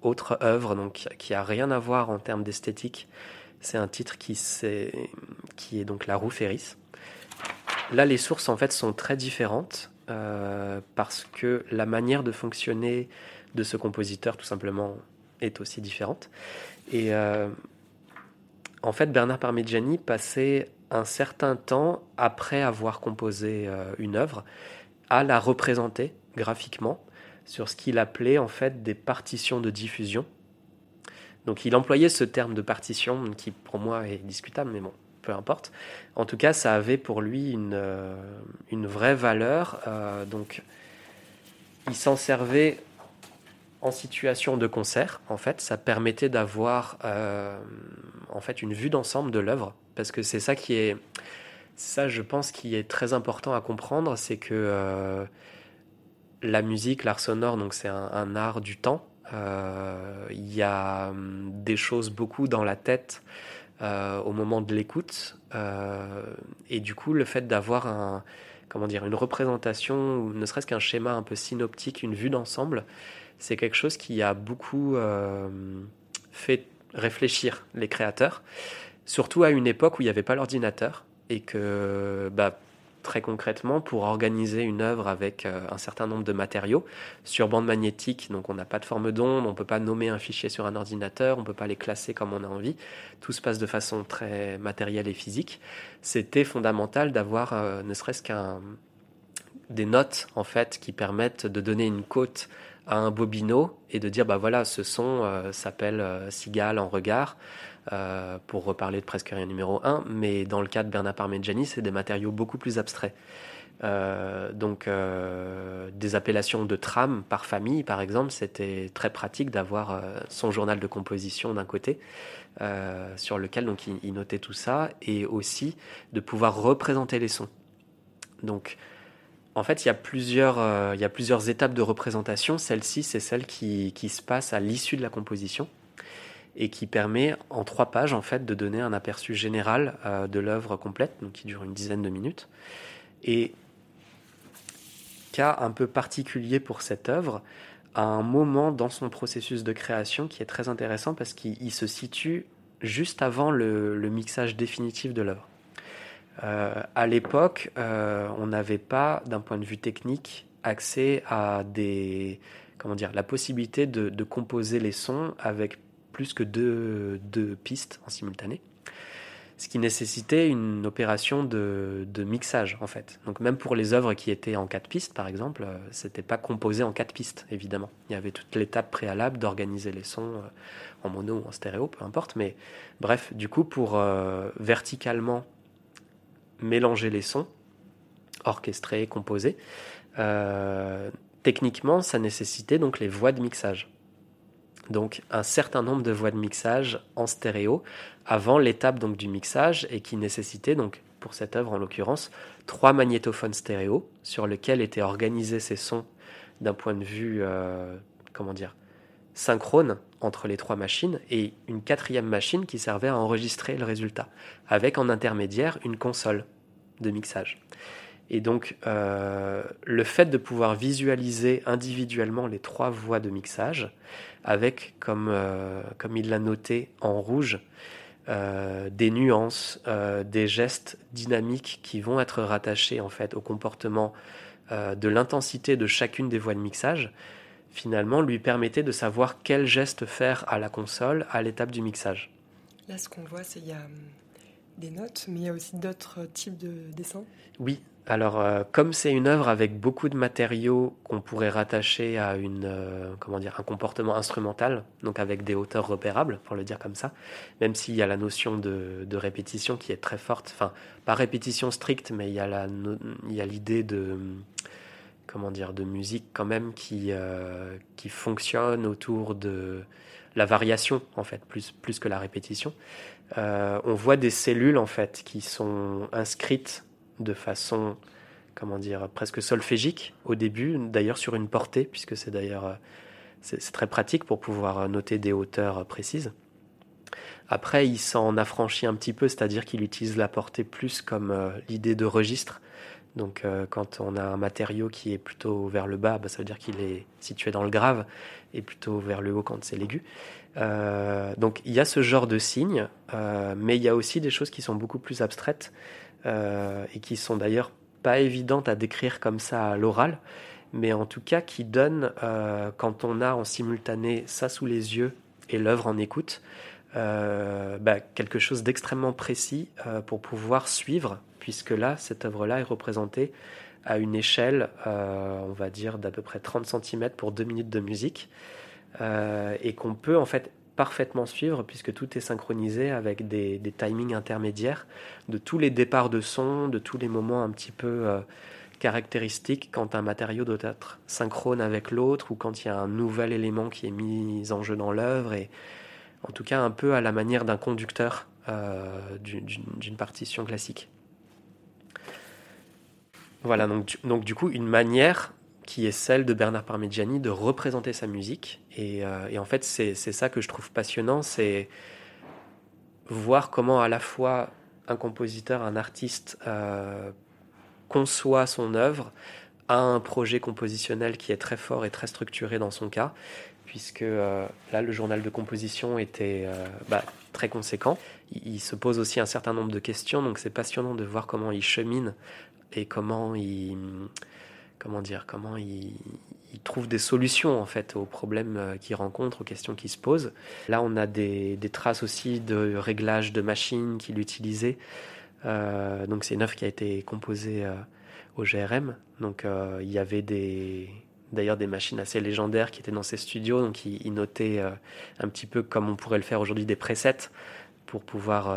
autre œuvre donc qui a rien à voir en termes d'esthétique. C'est un titre qui, est donc La Roue Ferris. Là, les sources en fait sont très différentes euh, parce que la manière de fonctionner de ce compositeur, tout simplement, est aussi différente. Et en fait, Bernard Parmigiani passait un certain temps après avoir composé euh, une œuvre à la représenter graphiquement sur ce qu'il appelait en fait des partitions de diffusion. Donc il employait ce terme de partition qui pour moi est discutable, mais bon, peu importe. En tout cas, ça avait pour lui une, euh, une vraie valeur. euh, donc il s'en servait en situation de concert, en fait, ça permettait d'avoir en fait une vue d'ensemble de l'œuvre, parce que c'est ça qui est, ça je pense qui est très important à comprendre, c'est que euh, la musique, l'art sonore, donc c'est un, art du temps. Euh, Il y a hum, des choses beaucoup dans la tête euh, au moment de l'écoute, et du coup le fait d'avoir un comment dire une représentation ne serait-ce qu'un schéma un peu synoptique, une vue d'ensemble, c'est quelque chose qui a beaucoup fait réfléchir les créateurs, surtout à une époque où il n'y avait pas l'ordinateur et que bah, très concrètement, pour organiser une œuvre avec euh, un certain nombre de matériaux sur bande magnétique, donc on n'a pas de forme d'onde, on ne peut pas nommer un fichier sur un ordinateur, on ne peut pas les classer comme on a envie, tout se passe de façon très matérielle et physique, c'était fondamental d'avoir euh, ne serait-ce qu'un des notes en fait qui permettent de donner une cote à un bobino et de dire bah voilà ce son euh, s'appelle Cigale en regard euh, pour reparler de presque rien numéro 1 mais dans le cas de Bernard Parmigiani c'est des matériaux beaucoup plus abstraits. Euh, donc euh, des appellations de trame par famille par exemple c'était très pratique d'avoir son journal de composition d'un côté sur lequel donc il, notait tout ça et aussi de pouvoir représenter les sons. Donc en fait, il y, a plusieurs, étapes de représentation. Celle-ci, c'est celle qui se passe à l'issue de la composition et qui permet, en trois pages, en fait, de donner un aperçu général euh, de l'œuvre complète, donc qui dure une dizaine de minutes. Et cas un peu particulier pour cette œuvre, à un moment dans son processus de création qui est très intéressant parce qu'il il se situe juste avant le, le mixage définitif de l'œuvre. Euh, à l'époque, euh, on n'avait pas, d'un point de vue technique, accès à des, comment dire, la possibilité de, de composer les sons avec plus que deux, pistes en simultané, ce qui nécessitait une opération de, mixage en fait. Donc même pour les œuvres qui étaient en quatre pistes, par exemple, euh, c'était pas composé en quatre pistes évidemment. Il y avait toute l'étape préalable d'organiser les sons euh, en mono ou en stéréo, peu importe. Mais bref, du coup, pour euh, verticalement mélanger les sons, orchestrés, composés. Euh, techniquement, ça nécessitait donc les voies de mixage. Donc un certain nombre de voies de mixage en stéréo avant l'étape donc du mixage et qui nécessitait donc pour cette œuvre en l'occurrence trois magnétophones stéréo sur lesquels étaient organisés ces sons d'un point de vue euh, comment dire synchrone entre les trois machines et une quatrième machine qui servait à enregistrer le résultat, avec en intermédiaire une console de mixage. Et donc, euh, le fait de pouvoir visualiser individuellement les trois voies de mixage, avec, comme, euh, comme il l'a noté en rouge, euh, des nuances, euh, des gestes dynamiques qui vont être rattachés en fait au comportement de l'intensité de chacune des voies de mixage, finalement lui permettait de savoir quel geste faire à la console à l'étape du mixage. Là, ce qu'on voit, c'est qu'il y a hum, des notes, mais il y a aussi d'autres types de dessins? Oui, alors euh, comme c'est une œuvre avec beaucoup de matériaux qu'on pourrait rattacher à une euh, comment dire un comportement instrumental, donc avec des hauteurs repérables pour le dire comme ça, même s'il y a la notion de, répétition qui est très forte, enfin pas répétition stricte, mais il y a l'idée de comment dire de musique quand même qui euh, qui fonctionne autour de la variation en fait plus plus que la répétition. On voit des cellules en fait qui sont inscrites de façon comment dire presque solfégique au début d'ailleurs sur une portée puisque c'est d'ailleurs euh, c'est très pratique pour pouvoir euh, noter des hauteurs euh, précises. Après il s'en affranchit un petit peu c'est-à-dire qu'il utilise la portée plus comme l'idée de registre. Donc quand on a un matériau qui est plutôt vers le bas, bah, ça veut dire qu'il est situé dans le grave, et plutôt vers le haut quand c'est l'aigu. Donc il y a ce genre de signes, mais il y a aussi des choses qui sont beaucoup plus abstraites euh, et qui sont d'ailleurs pas évidentes à décrire comme ça à l'oral, mais en tout cas qui donnent, euh, quand on a en simultané ça sous les yeux et l'œuvre en écoute, euh, bah, quelque chose d'extrêmement précis pour pouvoir suivre, puisque là, cette œuvre-là est représentée à une échelle, on va dire, d'à peu près 30 cm pour deux minutes de musique, et qu'on peut en fait parfaitement suivre, puisque tout est synchronisé avec des, timings intermédiaires de tous les départs de son, de tous les moments un petit peu euh, caractéristiques quand un matériau doit être synchrone avec l'autre, ou quand il y a un nouvel élément qui est mis en jeu dans l'œuvre, et en tout cas un peu à la manière d'un conducteur euh, d'une- partition classique. Voilà, donc, donc du coup, une manière qui est celle de Bernard Parmigiani de représenter sa musique. Et, euh, en fait, c'est ça que je trouve passionnant, c'est voir comment à la fois un compositeur, un artiste euh, conçoit son œuvre, a un projet compositionnel qui est très fort et très structuré dans son cas, puisque euh, là, le journal de composition était bah, très conséquent. Il se pose aussi un certain nombre de questions, donc c'est passionnant de voir comment il chemine et comment il, comment dire, comment il, trouve des solutions en fait aux problèmes euh, qu'il rencontre, aux questions qui se posent. Là, on a des, traces aussi de réglage de machines qu'il utilisait. Euh, donc c'est une œuvre qui a été composée euh, au GRM. Donc il y avait des d'ailleurs des machines assez légendaires qui étaient dans ces studios. Donc il, notait un petit peu comme on pourrait le faire aujourd'hui des presets pour pouvoir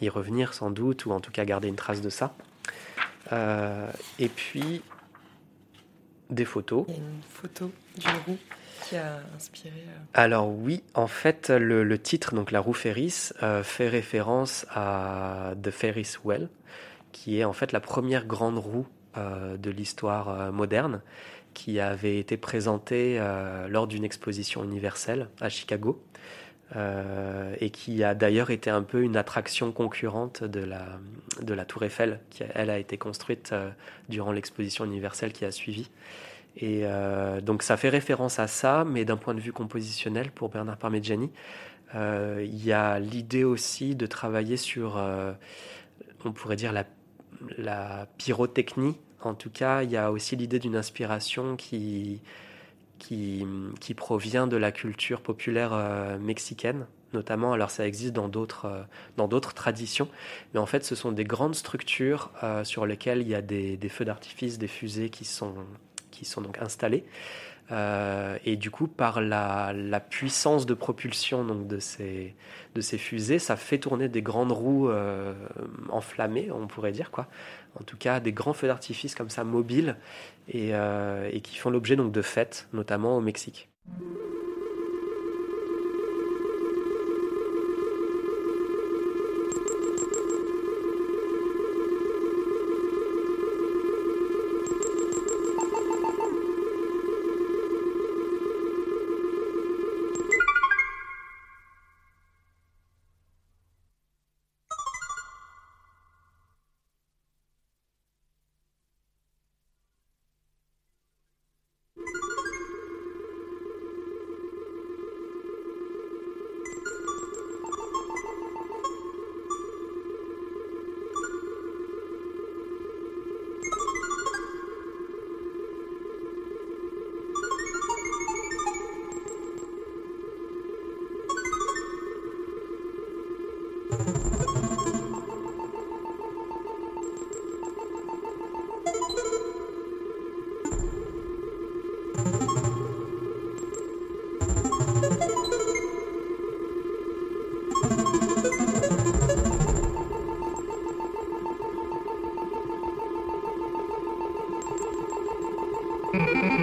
y revenir sans doute ou en tout cas garder une trace de ça. Et puis des photos. Il y a une photo qui a inspiré. euh, Alors oui, en fait, le, le titre, donc la roue Ferris, euh, fait référence à The Ferris Wheel, qui est en fait la première grande roue euh, de l'histoire euh, moderne, qui avait été présentée lors d'une exposition universelle à Chicago, euh, et qui a d'ailleurs été un peu une attraction concurrente de la, de la Tour Eiffel, qui elle a été construite euh, durant l'exposition universelle qui a suivi. Et euh, donc ça fait référence à ça, mais d'un point de vue compositionnel pour Bernard Parmigiani, il y a l'idée aussi de travailler sur, on pourrait dire la, la pyrotechnie. En tout cas, il y a aussi l'idée d'une inspiration qui, qui, provient de la culture populaire euh, mexicaine, notamment. Alors ça existe dans d'autres euh, dans d'autres traditions, mais en fait, ce sont des grandes structures euh, sur lesquelles il y a des, feux d'artifice, des fusées qui sont qui sont donc installés. Euh, et du coup, par la, la puissance de propulsion donc, de, ces, de ces fusées, ça fait tourner des grandes roues enflammées, on pourrait dire. quoi. En tout cas, des grands feux d'artifice comme ça, mobiles, et, euh, qui font l'objet de fêtes, notamment au Mexique. Mm-hmm.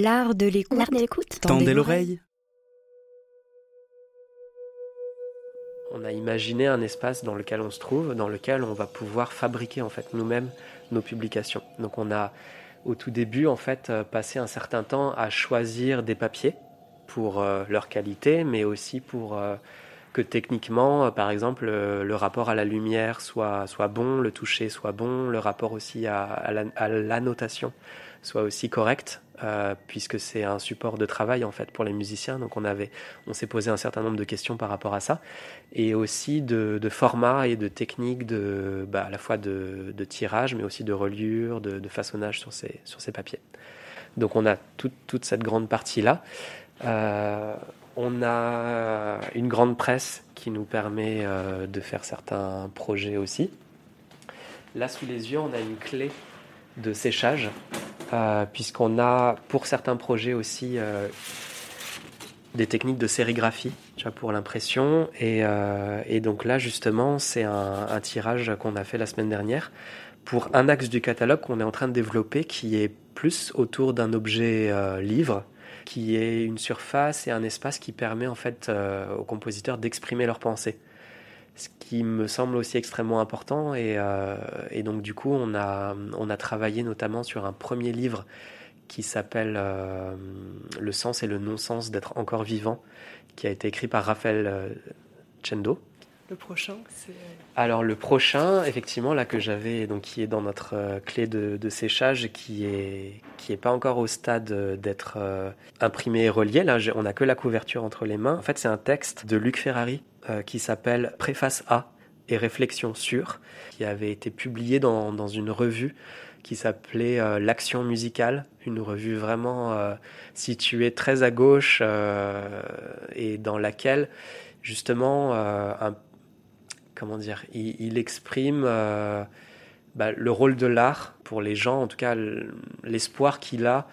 L'art de l'écoute. L'art de l'écoute. Tendez l'oreille. On a imaginé un espace dans lequel on se trouve, dans lequel on va pouvoir fabriquer en fait nous-mêmes nos publications. Donc on a au tout début en fait euh, passé un certain temps à choisir des papiers pour euh, leur qualité, mais aussi pour euh, que techniquement, euh, par exemple, euh, le rapport à la lumière soit, soit bon, le toucher soit bon, le rapport aussi à, à la- à l'annotation soit aussi correct, euh, puisque c'est un support de travail en fait pour les musiciens. Donc on avait, on s'est posé un certain nombre de questions par rapport à ça, et aussi de, de format et de techniques de, bah, à la fois de, tirage, mais aussi de reliure, de, façonnage sur ces, sur ces papiers. Donc on a toute, toute cette grande partie là. Euh, on a une grande presse qui nous permet euh, de faire certains projets aussi. Là, sous les yeux, on a une clé de séchage, euh, puisqu'on a pour certains projets aussi euh, des techniques de sérigraphie tu vois, pour l'impression. Et, euh, et donc là, justement, c'est un, un tirage qu'on a fait la semaine dernière pour un axe du catalogue qu'on est en train de développer qui est plus autour d'un objet livre qui est une surface et un espace qui permet en fait aux compositeurs d'exprimer leurs pensées. Ce qui me semble aussi extrêmement important et, euh, et donc du coup on a, on a travaillé notamment sur un premier livre qui s'appelle euh, Le sens et le non-sens d'être encore vivant, qui a été écrit par Raphaël euh, Chendo. Le prochain, c'est. Alors le prochain, effectivement, là que j'avais, donc qui est dans notre euh, clé de, séchage, qui est qui est pas encore au stade euh, d'être euh, imprimé et relié. Là, on a que la couverture entre les mains. En fait, c'est un texte de Luc Ferrari qui s'appelle Préface A et réflexion sur, qui avait été publié dans, dans une revue qui s'appelait L'Action musicale, une revue vraiment située très à gauche et dans laquelle justement un comment dire, il, exprime euh, bah, le rôle de l'art pour les gens, en tout cas l'espoir qu'il a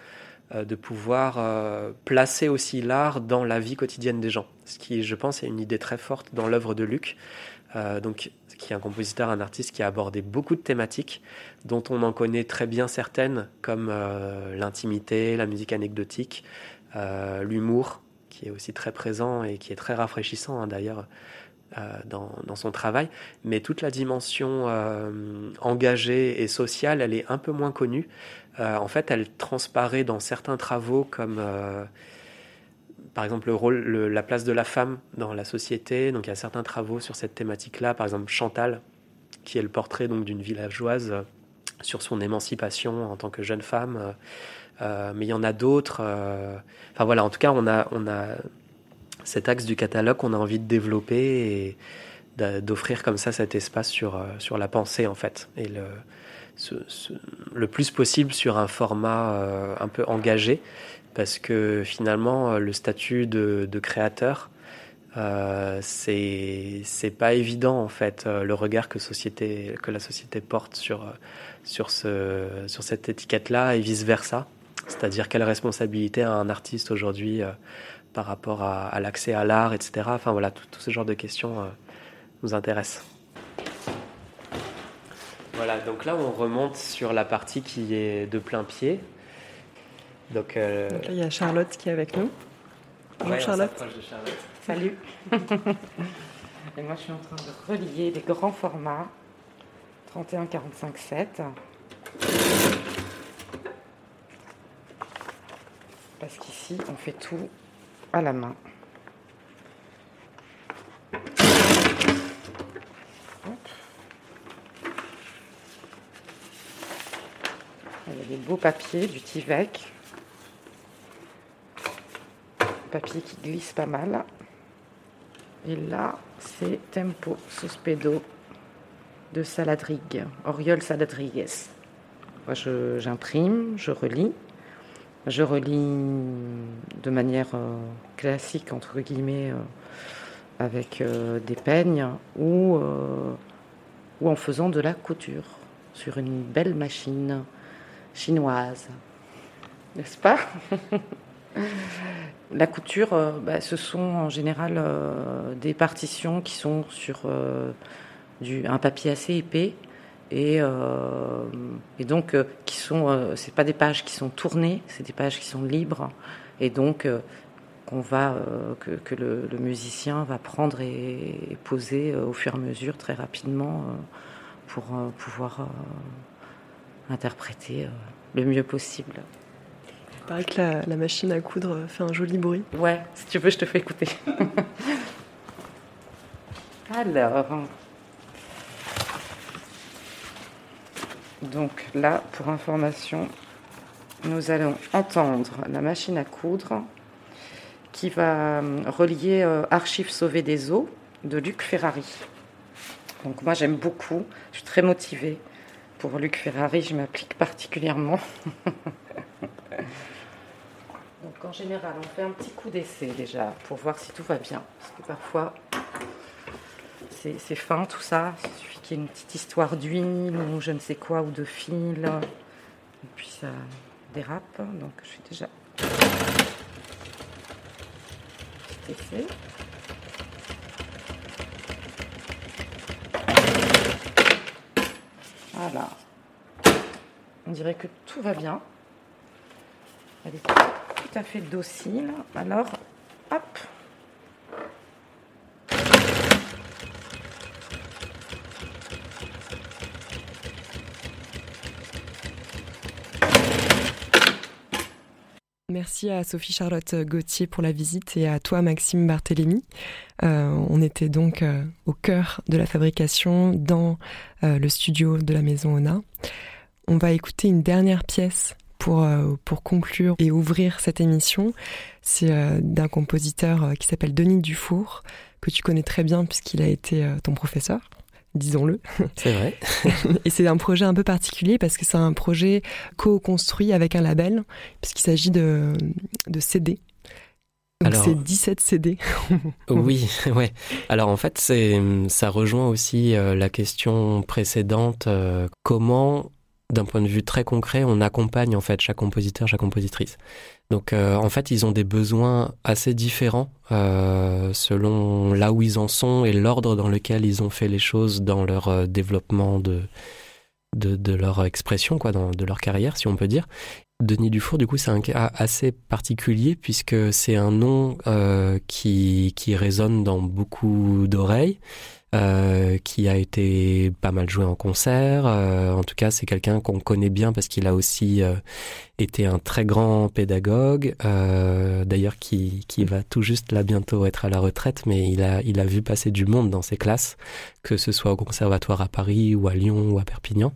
euh, de pouvoir euh, placer aussi l'art dans la vie quotidienne des gens. Ce qui, je pense, est une idée très forte dans l'œuvre de Luc, donc qui est un compositeur, un artiste qui a abordé beaucoup de thématiques dont on en connaît très bien certaines, comme l'intimité, la musique anecdotique, l'humour, qui est aussi très présent et qui est très rafraîchissant hein, d'ailleurs dans, dans son travail, mais toute la dimension euh, engagée et sociale, elle est un peu moins connue. Euh, en fait, elle transparaît dans certains travaux comme, euh, par exemple, le rôle, le- la place de la femme dans la société. Donc, il y a certains travaux sur cette thématique-là. Par exemple, Chantal, qui est le portrait donc d'une villageoise euh, sur son émancipation en tant que jeune femme. Euh, euh, mais il y en a d'autres. euh, Enfin voilà, en tout cas, on a, on a cet axe du catalogue qu'on a envie de développer et d'offrir comme ça cet espace sur, euh, sur la pensée en fait. Et le, le plus possible sur un format euh, un peu engagé. Parce que finalement euh, le statut de, créateur euh, c'est pas évident en fait le regard que société que la société porte sur sur ce sur cette étiquette là et vice versa c'est-à-dire quelle responsabilité a un artiste aujourd'hui par rapport à, à l'accès à l'art, etc. Enfin voilà, tout, tout ce genre de questions euh, nous intéressent. Voilà, donc là on remonte sur la partie qui est de plein pied. Donc, euh, Donc là, il y a Charlotte qui est avec nous. Bonjour ouais, Charlotte. s'approche de Charlotte. Salut. [LAUGHS] Et moi, je suis en train de relier les grands formats 31-45-7. Parce qu'ici, on fait tout à la main. Il y a des beaux papiers du Tivec. Papier qui glisse pas mal. Et là, c'est Tempo Sospedo de Saladrigue, Oriol Saladriguez. Moi, je- j'imprime, je relis. Je relis de manière euh, classique, entre guillemets, euh, avec euh, des peignes ou, en faisant de la couture sur une belle machine chinoise. N'est-ce pas? [LAUGHS] La couture, bah, ce sont en général des partitions qui sont sur un papier assez épais et, euh, et donc euh, qui sont, euh, c'est pas des pages qui sont tournées, c'est des pages qui sont libres, et donc euh, qu'on va, que, que le, le musicien va prendre et, et poser au fur et à mesure très rapidement pour pouvoir interpréter le mieux possible. Il paraît que la, la machine à coudre fait un joli bruit. Ouais, si tu veux, je te fais écouter. [LAUGHS] Alors. Donc là, pour information, nous allons entendre la machine à coudre qui va euh, relier euh, Archives sauvées des eaux de Luc Ferrari. Donc moi j'aime beaucoup, je suis très motivée pour Luc Ferrari, je m'applique particulièrement. [LAUGHS] Donc en général, on fait un petit coup d'essai déjà pour voir si tout va bien. Parce que parfois, c'est fin tout ça. Il suffit qu'il y ait une petite histoire d'huile ou je ne sais quoi ou de fil. Et puis ça dérape. Donc je fais déjà petit. Voilà. On dirait que tout va bien. Elle est tout à fait docile. Alors, Merci à Sophie Charlotte Gauthier pour la visite et à toi Maxime Barthélémy. Euh, on était donc euh, au cœur de la fabrication dans euh, le studio de la maison Ona. On va écouter une dernière pièce pour, euh, pour conclure et ouvrir cette émission. C'est euh, d'un compositeur euh, qui s'appelle Denis Dufour, que tu connais très bien puisqu'il a été euh, ton professeur, disons-le. C'est vrai. [LAUGHS] Et c'est un projet un peu particulier parce que c'est un projet co-construit avec un label, puisqu'il s'agit de, de CD. Donc Alors- c'est 17 CD. [LAUGHS] Oui, ouais. Alors en fait, c'est ça rejoint aussi euh, la question précédente. euh, comment, d'un point de vue très concret, on accompagne en fait chaque compositeur, chaque compositrice. Donc euh, en fait, ils ont des besoins assez différents euh, selon là où ils en sont et l'ordre dans lequel ils ont fait les choses dans leur euh, développement de, de leur expression, quoi, dans, de leur carrière, si on peut dire. Denis Dufour, du coup, c'est un cas assez particulier puisque c'est un nom qui, qui résonne dans beaucoup d'oreilles, euh, qui a été pas mal joué en concert. Euh, en tout cas, c'est quelqu'un qu'on connaît bien parce qu'il a aussi euh, été un très grand pédagogue, euh, d'ailleurs qui, qui va tout juste là bientôt être à la retraite, mais il a, il a vu passer du monde dans ses classes, que ce soit au conservatoire à Paris ou à Lyon ou à Perpignan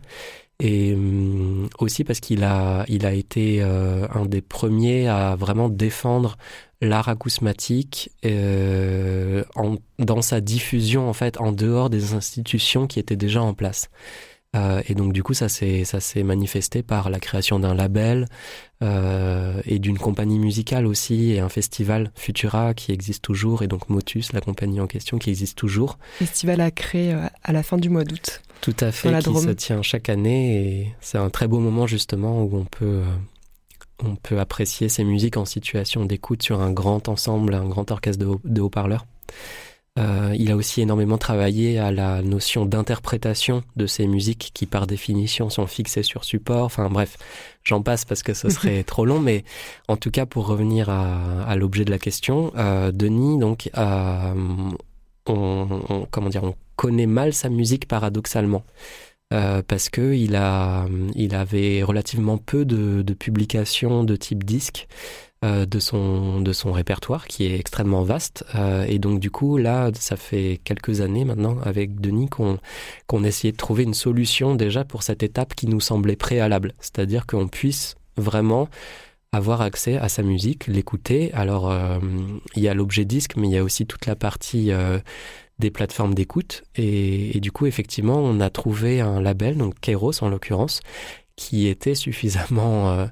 et hum, aussi parce qu'il a, il a été euh, un des premiers à vraiment défendre l'art acousmatique euh, en, dans sa diffusion en fait en dehors des institutions qui étaient déjà en place. Euh, et donc du coup ça s'est ça s'est manifesté par la création d'un label euh, et d'une compagnie musicale aussi et un festival Futura qui existe toujours et donc Motus la compagnie en question qui existe toujours Festival à créer euh, à la fin du mois d'août. tout à fait, qui Drôme. se tient chaque année et c'est un très beau moment justement où on peut, euh, on peut apprécier ces musiques en situation d'écoute sur un grand ensemble, un grand orchestre de, haut- de haut-parleurs. Euh, il a aussi énormément travaillé à la notion d'interprétation de ces musiques qui par définition sont fixées sur support. Enfin bref, j'en passe parce que ce [LAUGHS] serait trop long, mais en tout cas pour revenir à, à l'objet de la question, euh, Denis donc a, on, on- comment dire, on connaît mal sa musique paradoxalement. Euh, parce que il a, il avait relativement peu de, de publications de type disque euh, de son de son répertoire qui est extrêmement vaste Euh, et donc du coup là ça fait quelques années maintenant avec Denis qu'on qu'on essayait de trouver une solution déjà pour cette étape qui nous semblait préalable c'est-à-dire qu'on puisse vraiment avoir accès à sa musique, l'écouter. Alors, euh, il y a l'objet disque, mais il y a aussi toute la partie euh, des plateformes d'écoute. Et, et du coup, effectivement, on a trouvé un label, donc Kairos en l'occurrence, qui était suffisamment euh,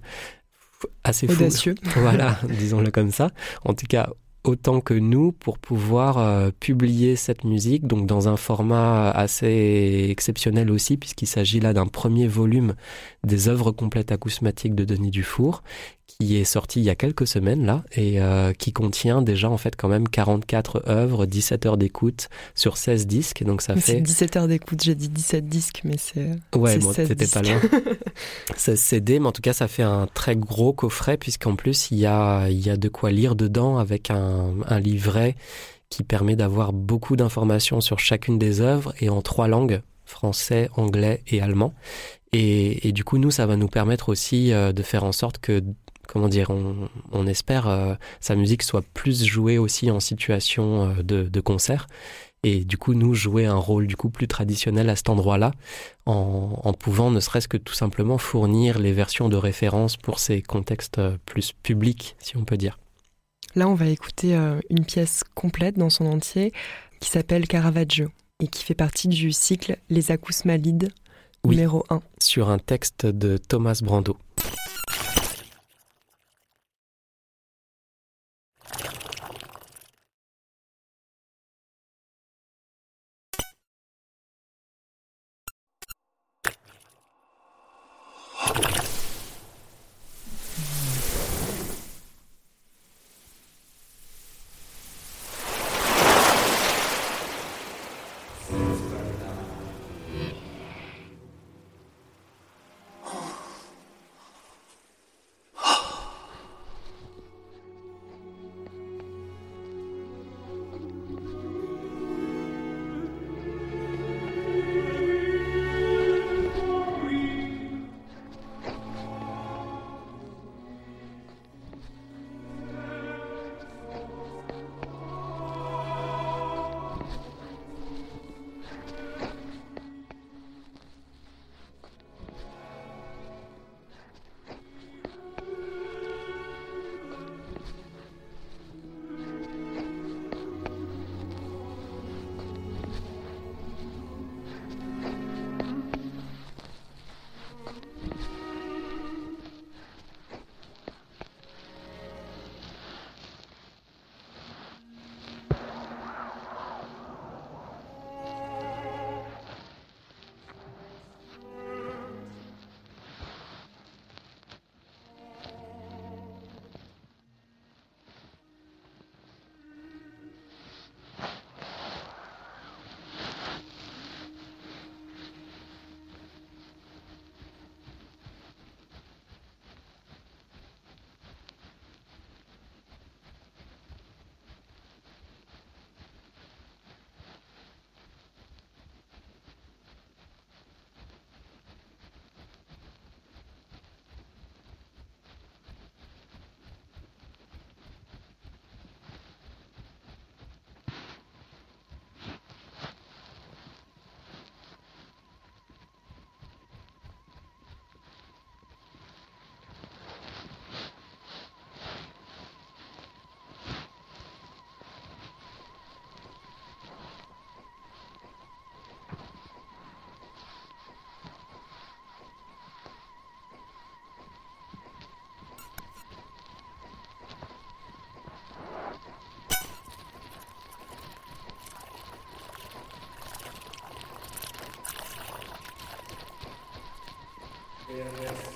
assez fou. Audacieux. [LAUGHS] voilà, disons-le comme ça. En tout cas, autant que nous pour pouvoir euh, publier cette musique, donc dans un format assez exceptionnel aussi, puisqu'il s'agit là d'un premier volume des œuvres complètes acousmatiques de Denis Dufour, qui est sorti il y a quelques semaines là et euh, qui contient déjà en fait quand même 44 œuvres, 17 heures d'écoute sur 16 disques. Donc ça Mais fait C'est 17 heures d'écoute, j'ai dit 17 disques, mais c'est. Ouais, bon, 16 t'étais pas loin. [LAUGHS] 16 CD, mais en tout cas, ça fait un très gros coffret, puisqu'en plus, il y a, il y a de quoi lire dedans avec un, un livret qui permet d'avoir beaucoup d'informations sur chacune des œuvres et en trois langues, français, anglais et allemand. Et, et du coup, nous, ça va nous permettre aussi euh, de faire en sorte que, comment dire, on, on espère euh, sa musique soit plus jouée aussi en situation euh, de, de concert. Et du coup, nous jouer un rôle du coup plus traditionnel à cet endroit-là, en, en pouvant ne serait-ce que tout simplement fournir les versions de référence pour ces contextes euh, plus publics, si on peut dire. Là, on va écouter euh, une pièce complète dans son entier qui s'appelle Caravaggio et qui fait partie du cycle Les Acousmalides Oui. numéro 1. Sur un texte de Thomas Brando. Yeah, yes.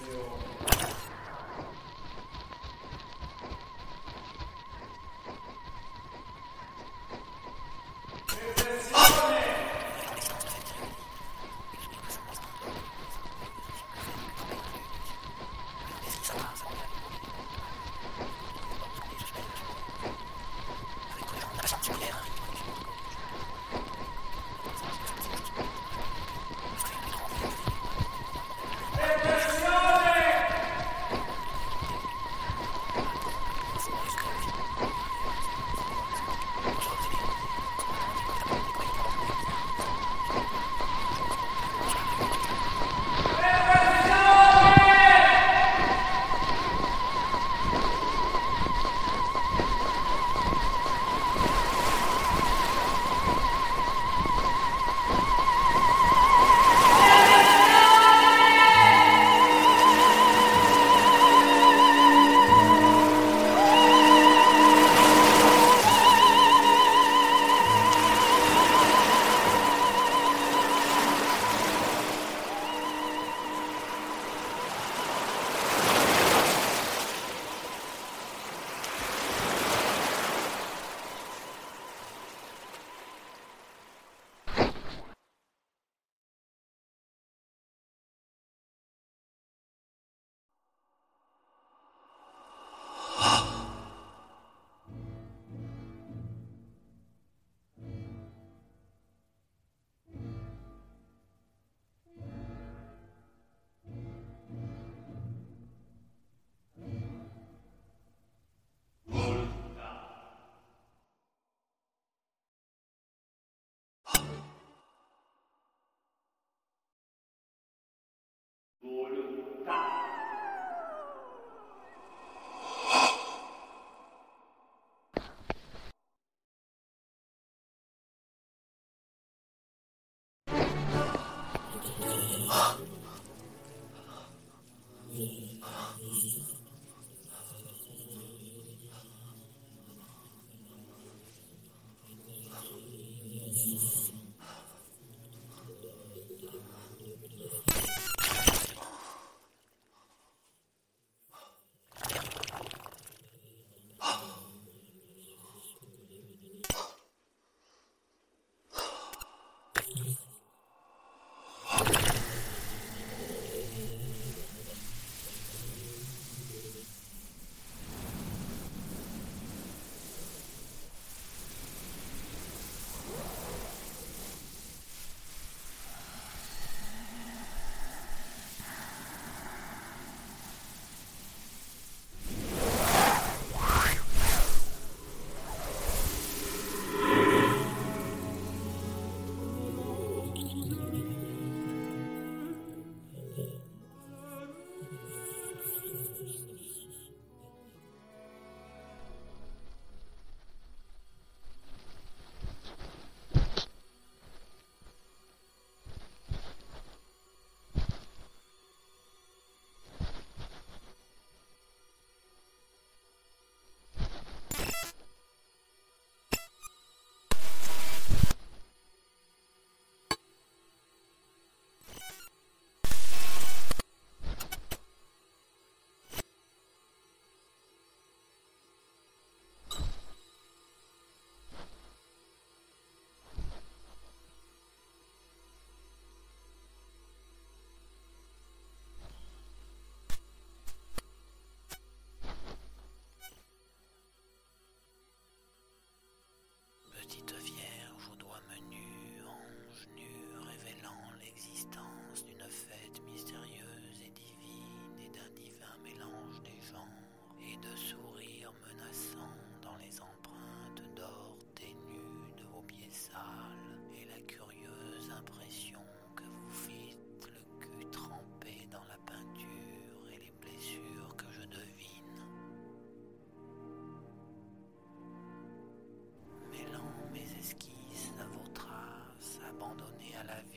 Traces, abandonnées à la ville,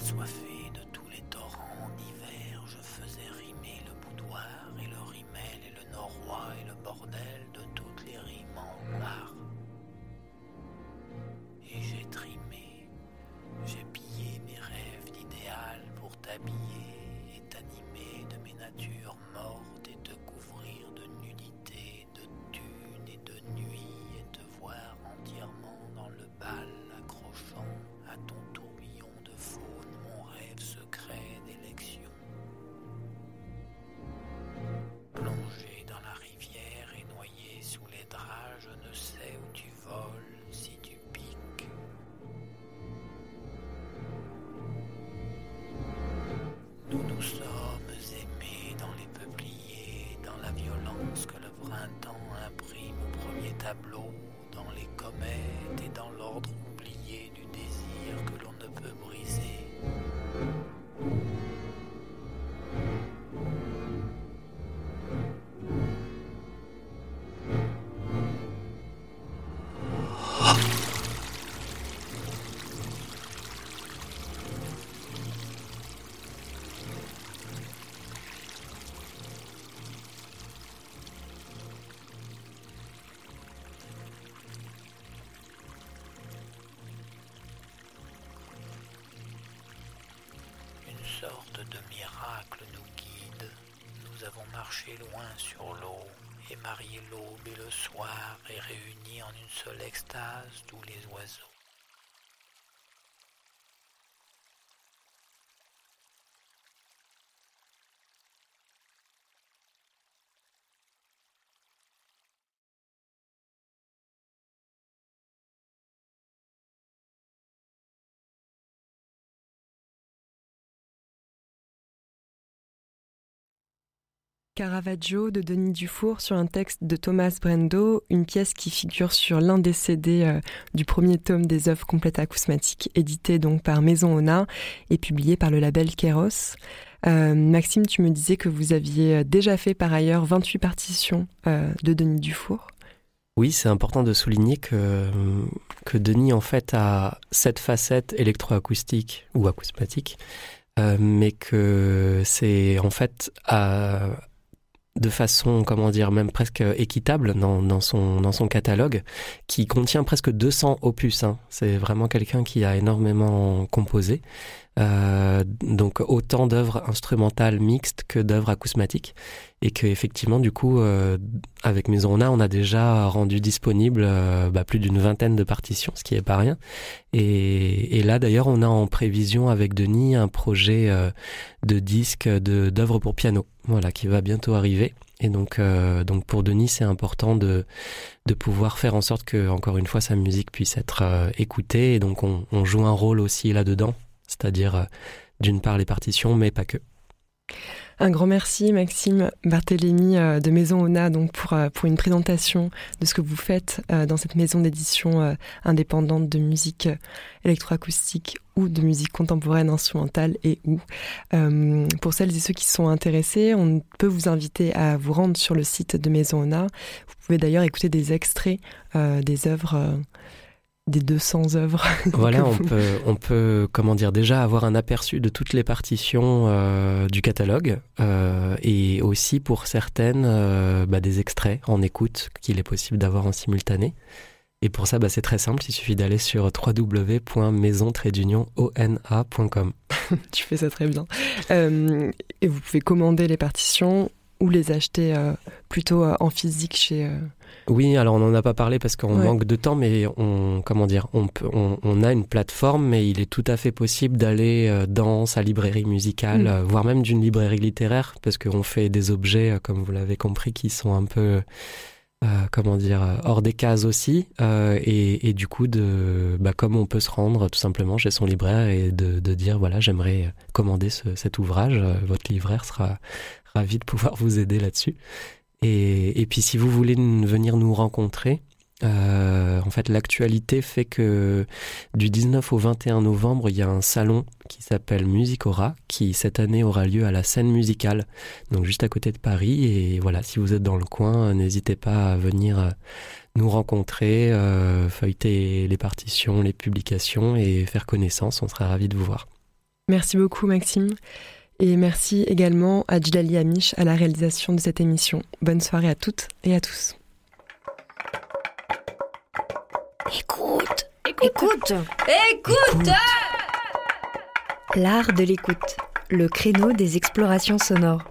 Assoiffé de de miracle nous guide, nous avons marché loin sur l'eau et marié l'aube et le soir et réunis en une seule extase tous les oiseaux. Caravaggio de Denis Dufour sur un texte de Thomas Brendo, une pièce qui figure sur l'un des CD euh, du premier tome des œuvres complètes acousmatiques, édité donc par Maison Ona et publié par le label Kéros. Euh, Maxime, tu me disais que vous aviez déjà fait par ailleurs 28 partitions euh, de Denis Dufour. Oui, c'est important de souligner que, Denis en fait a cette facette électroacoustique ou acousmatique, euh, mais que c'est en fait à, de façon, comment dire, même presque équitable dans, dans, son, dans son catalogue, qui contient presque 200 opus. Hein. C'est vraiment quelqu'un qui a énormément composé. Euh, donc autant d'œuvres instrumentales mixtes que d'œuvres acousmatiques et que effectivement du coup euh, avec Maison On a on a déjà rendu disponible euh, bah, plus d'une vingtaine de partitions ce qui est pas rien. Et, et là d'ailleurs on a en prévision avec Denis un projet euh, de disque de d'œuvres pour piano. Voilà qui va bientôt arriver. Et donc euh, donc pour Denis c'est important de de pouvoir faire en sorte que encore une fois sa musique puisse être euh, écoutée. Et donc on, on joue un rôle aussi là dedans c'est-à-dire euh, d'une part les partitions, mais pas que. Un grand merci Maxime Barthélémy euh, de Maison Ona donc pour, euh, pour une présentation de ce que vous faites dans cette maison d'édition indépendante de musique électroacoustique ou de musique contemporaine instrumentale et ou. Pour celles et ceux qui sont intéressés, on peut vous inviter à vous rendre sur le site de Maison Ona. Vous pouvez d'ailleurs écouter des extraits des œuvres des 200 œuvres. [LAUGHS] Voilà, on peut, on peut, comment dire, déjà avoir un aperçu de toutes les partitions euh, du catalogue euh, et aussi pour certaines euh, bah, des extraits en écoute qu'il est possible d'avoir en simultané. Et pour ça, bah, c'est très simple, il suffit d'aller sur www.maison-ona.com. [LAUGHS] tu fais ça très bien. Et vous pouvez commander les partitions ou les acheter plutôt en physique chez. Oui, alors on n'en a pas parlé parce qu'on Ouais. manque de temps, mais on, comment dire, on, peut, on, on a une plateforme, mais il est tout à fait possible d'aller euh, dans sa librairie musicale, Mm. euh, voire même d'une librairie littéraire, parce qu'on fait des objets, euh, comme vous l'avez compris, qui sont un peu, euh, comment dire, hors des cases aussi, euh, et, et du coup, de, bah, comme on peut se rendre tout simplement chez son libraire et de, de dire, voilà, j'aimerais commander ce- cet ouvrage, votre libraire sera ravi de pouvoir vous aider là-dessus. Et, puis si vous voulez venir nous rencontrer, euh, en fait l'actualité fait que du 19 au 21 novembre, il y a un salon qui s'appelle Musicora, qui cette année aura lieu à la scène musicale, donc juste à côté de Paris. Et voilà, si vous êtes dans le coin, n'hésitez pas à venir euh, nous rencontrer, euh, feuilleter les partitions, les publications et faire connaissance. On sera ravis de vous voir. Merci beaucoup Maxime. Et merci également à Djilali Amish à la réalisation de cette émission. Bonne soirée à toutes et à tous. Écoute, Écoute. écoute L'art de l'écoute, le créneau des explorations sonores.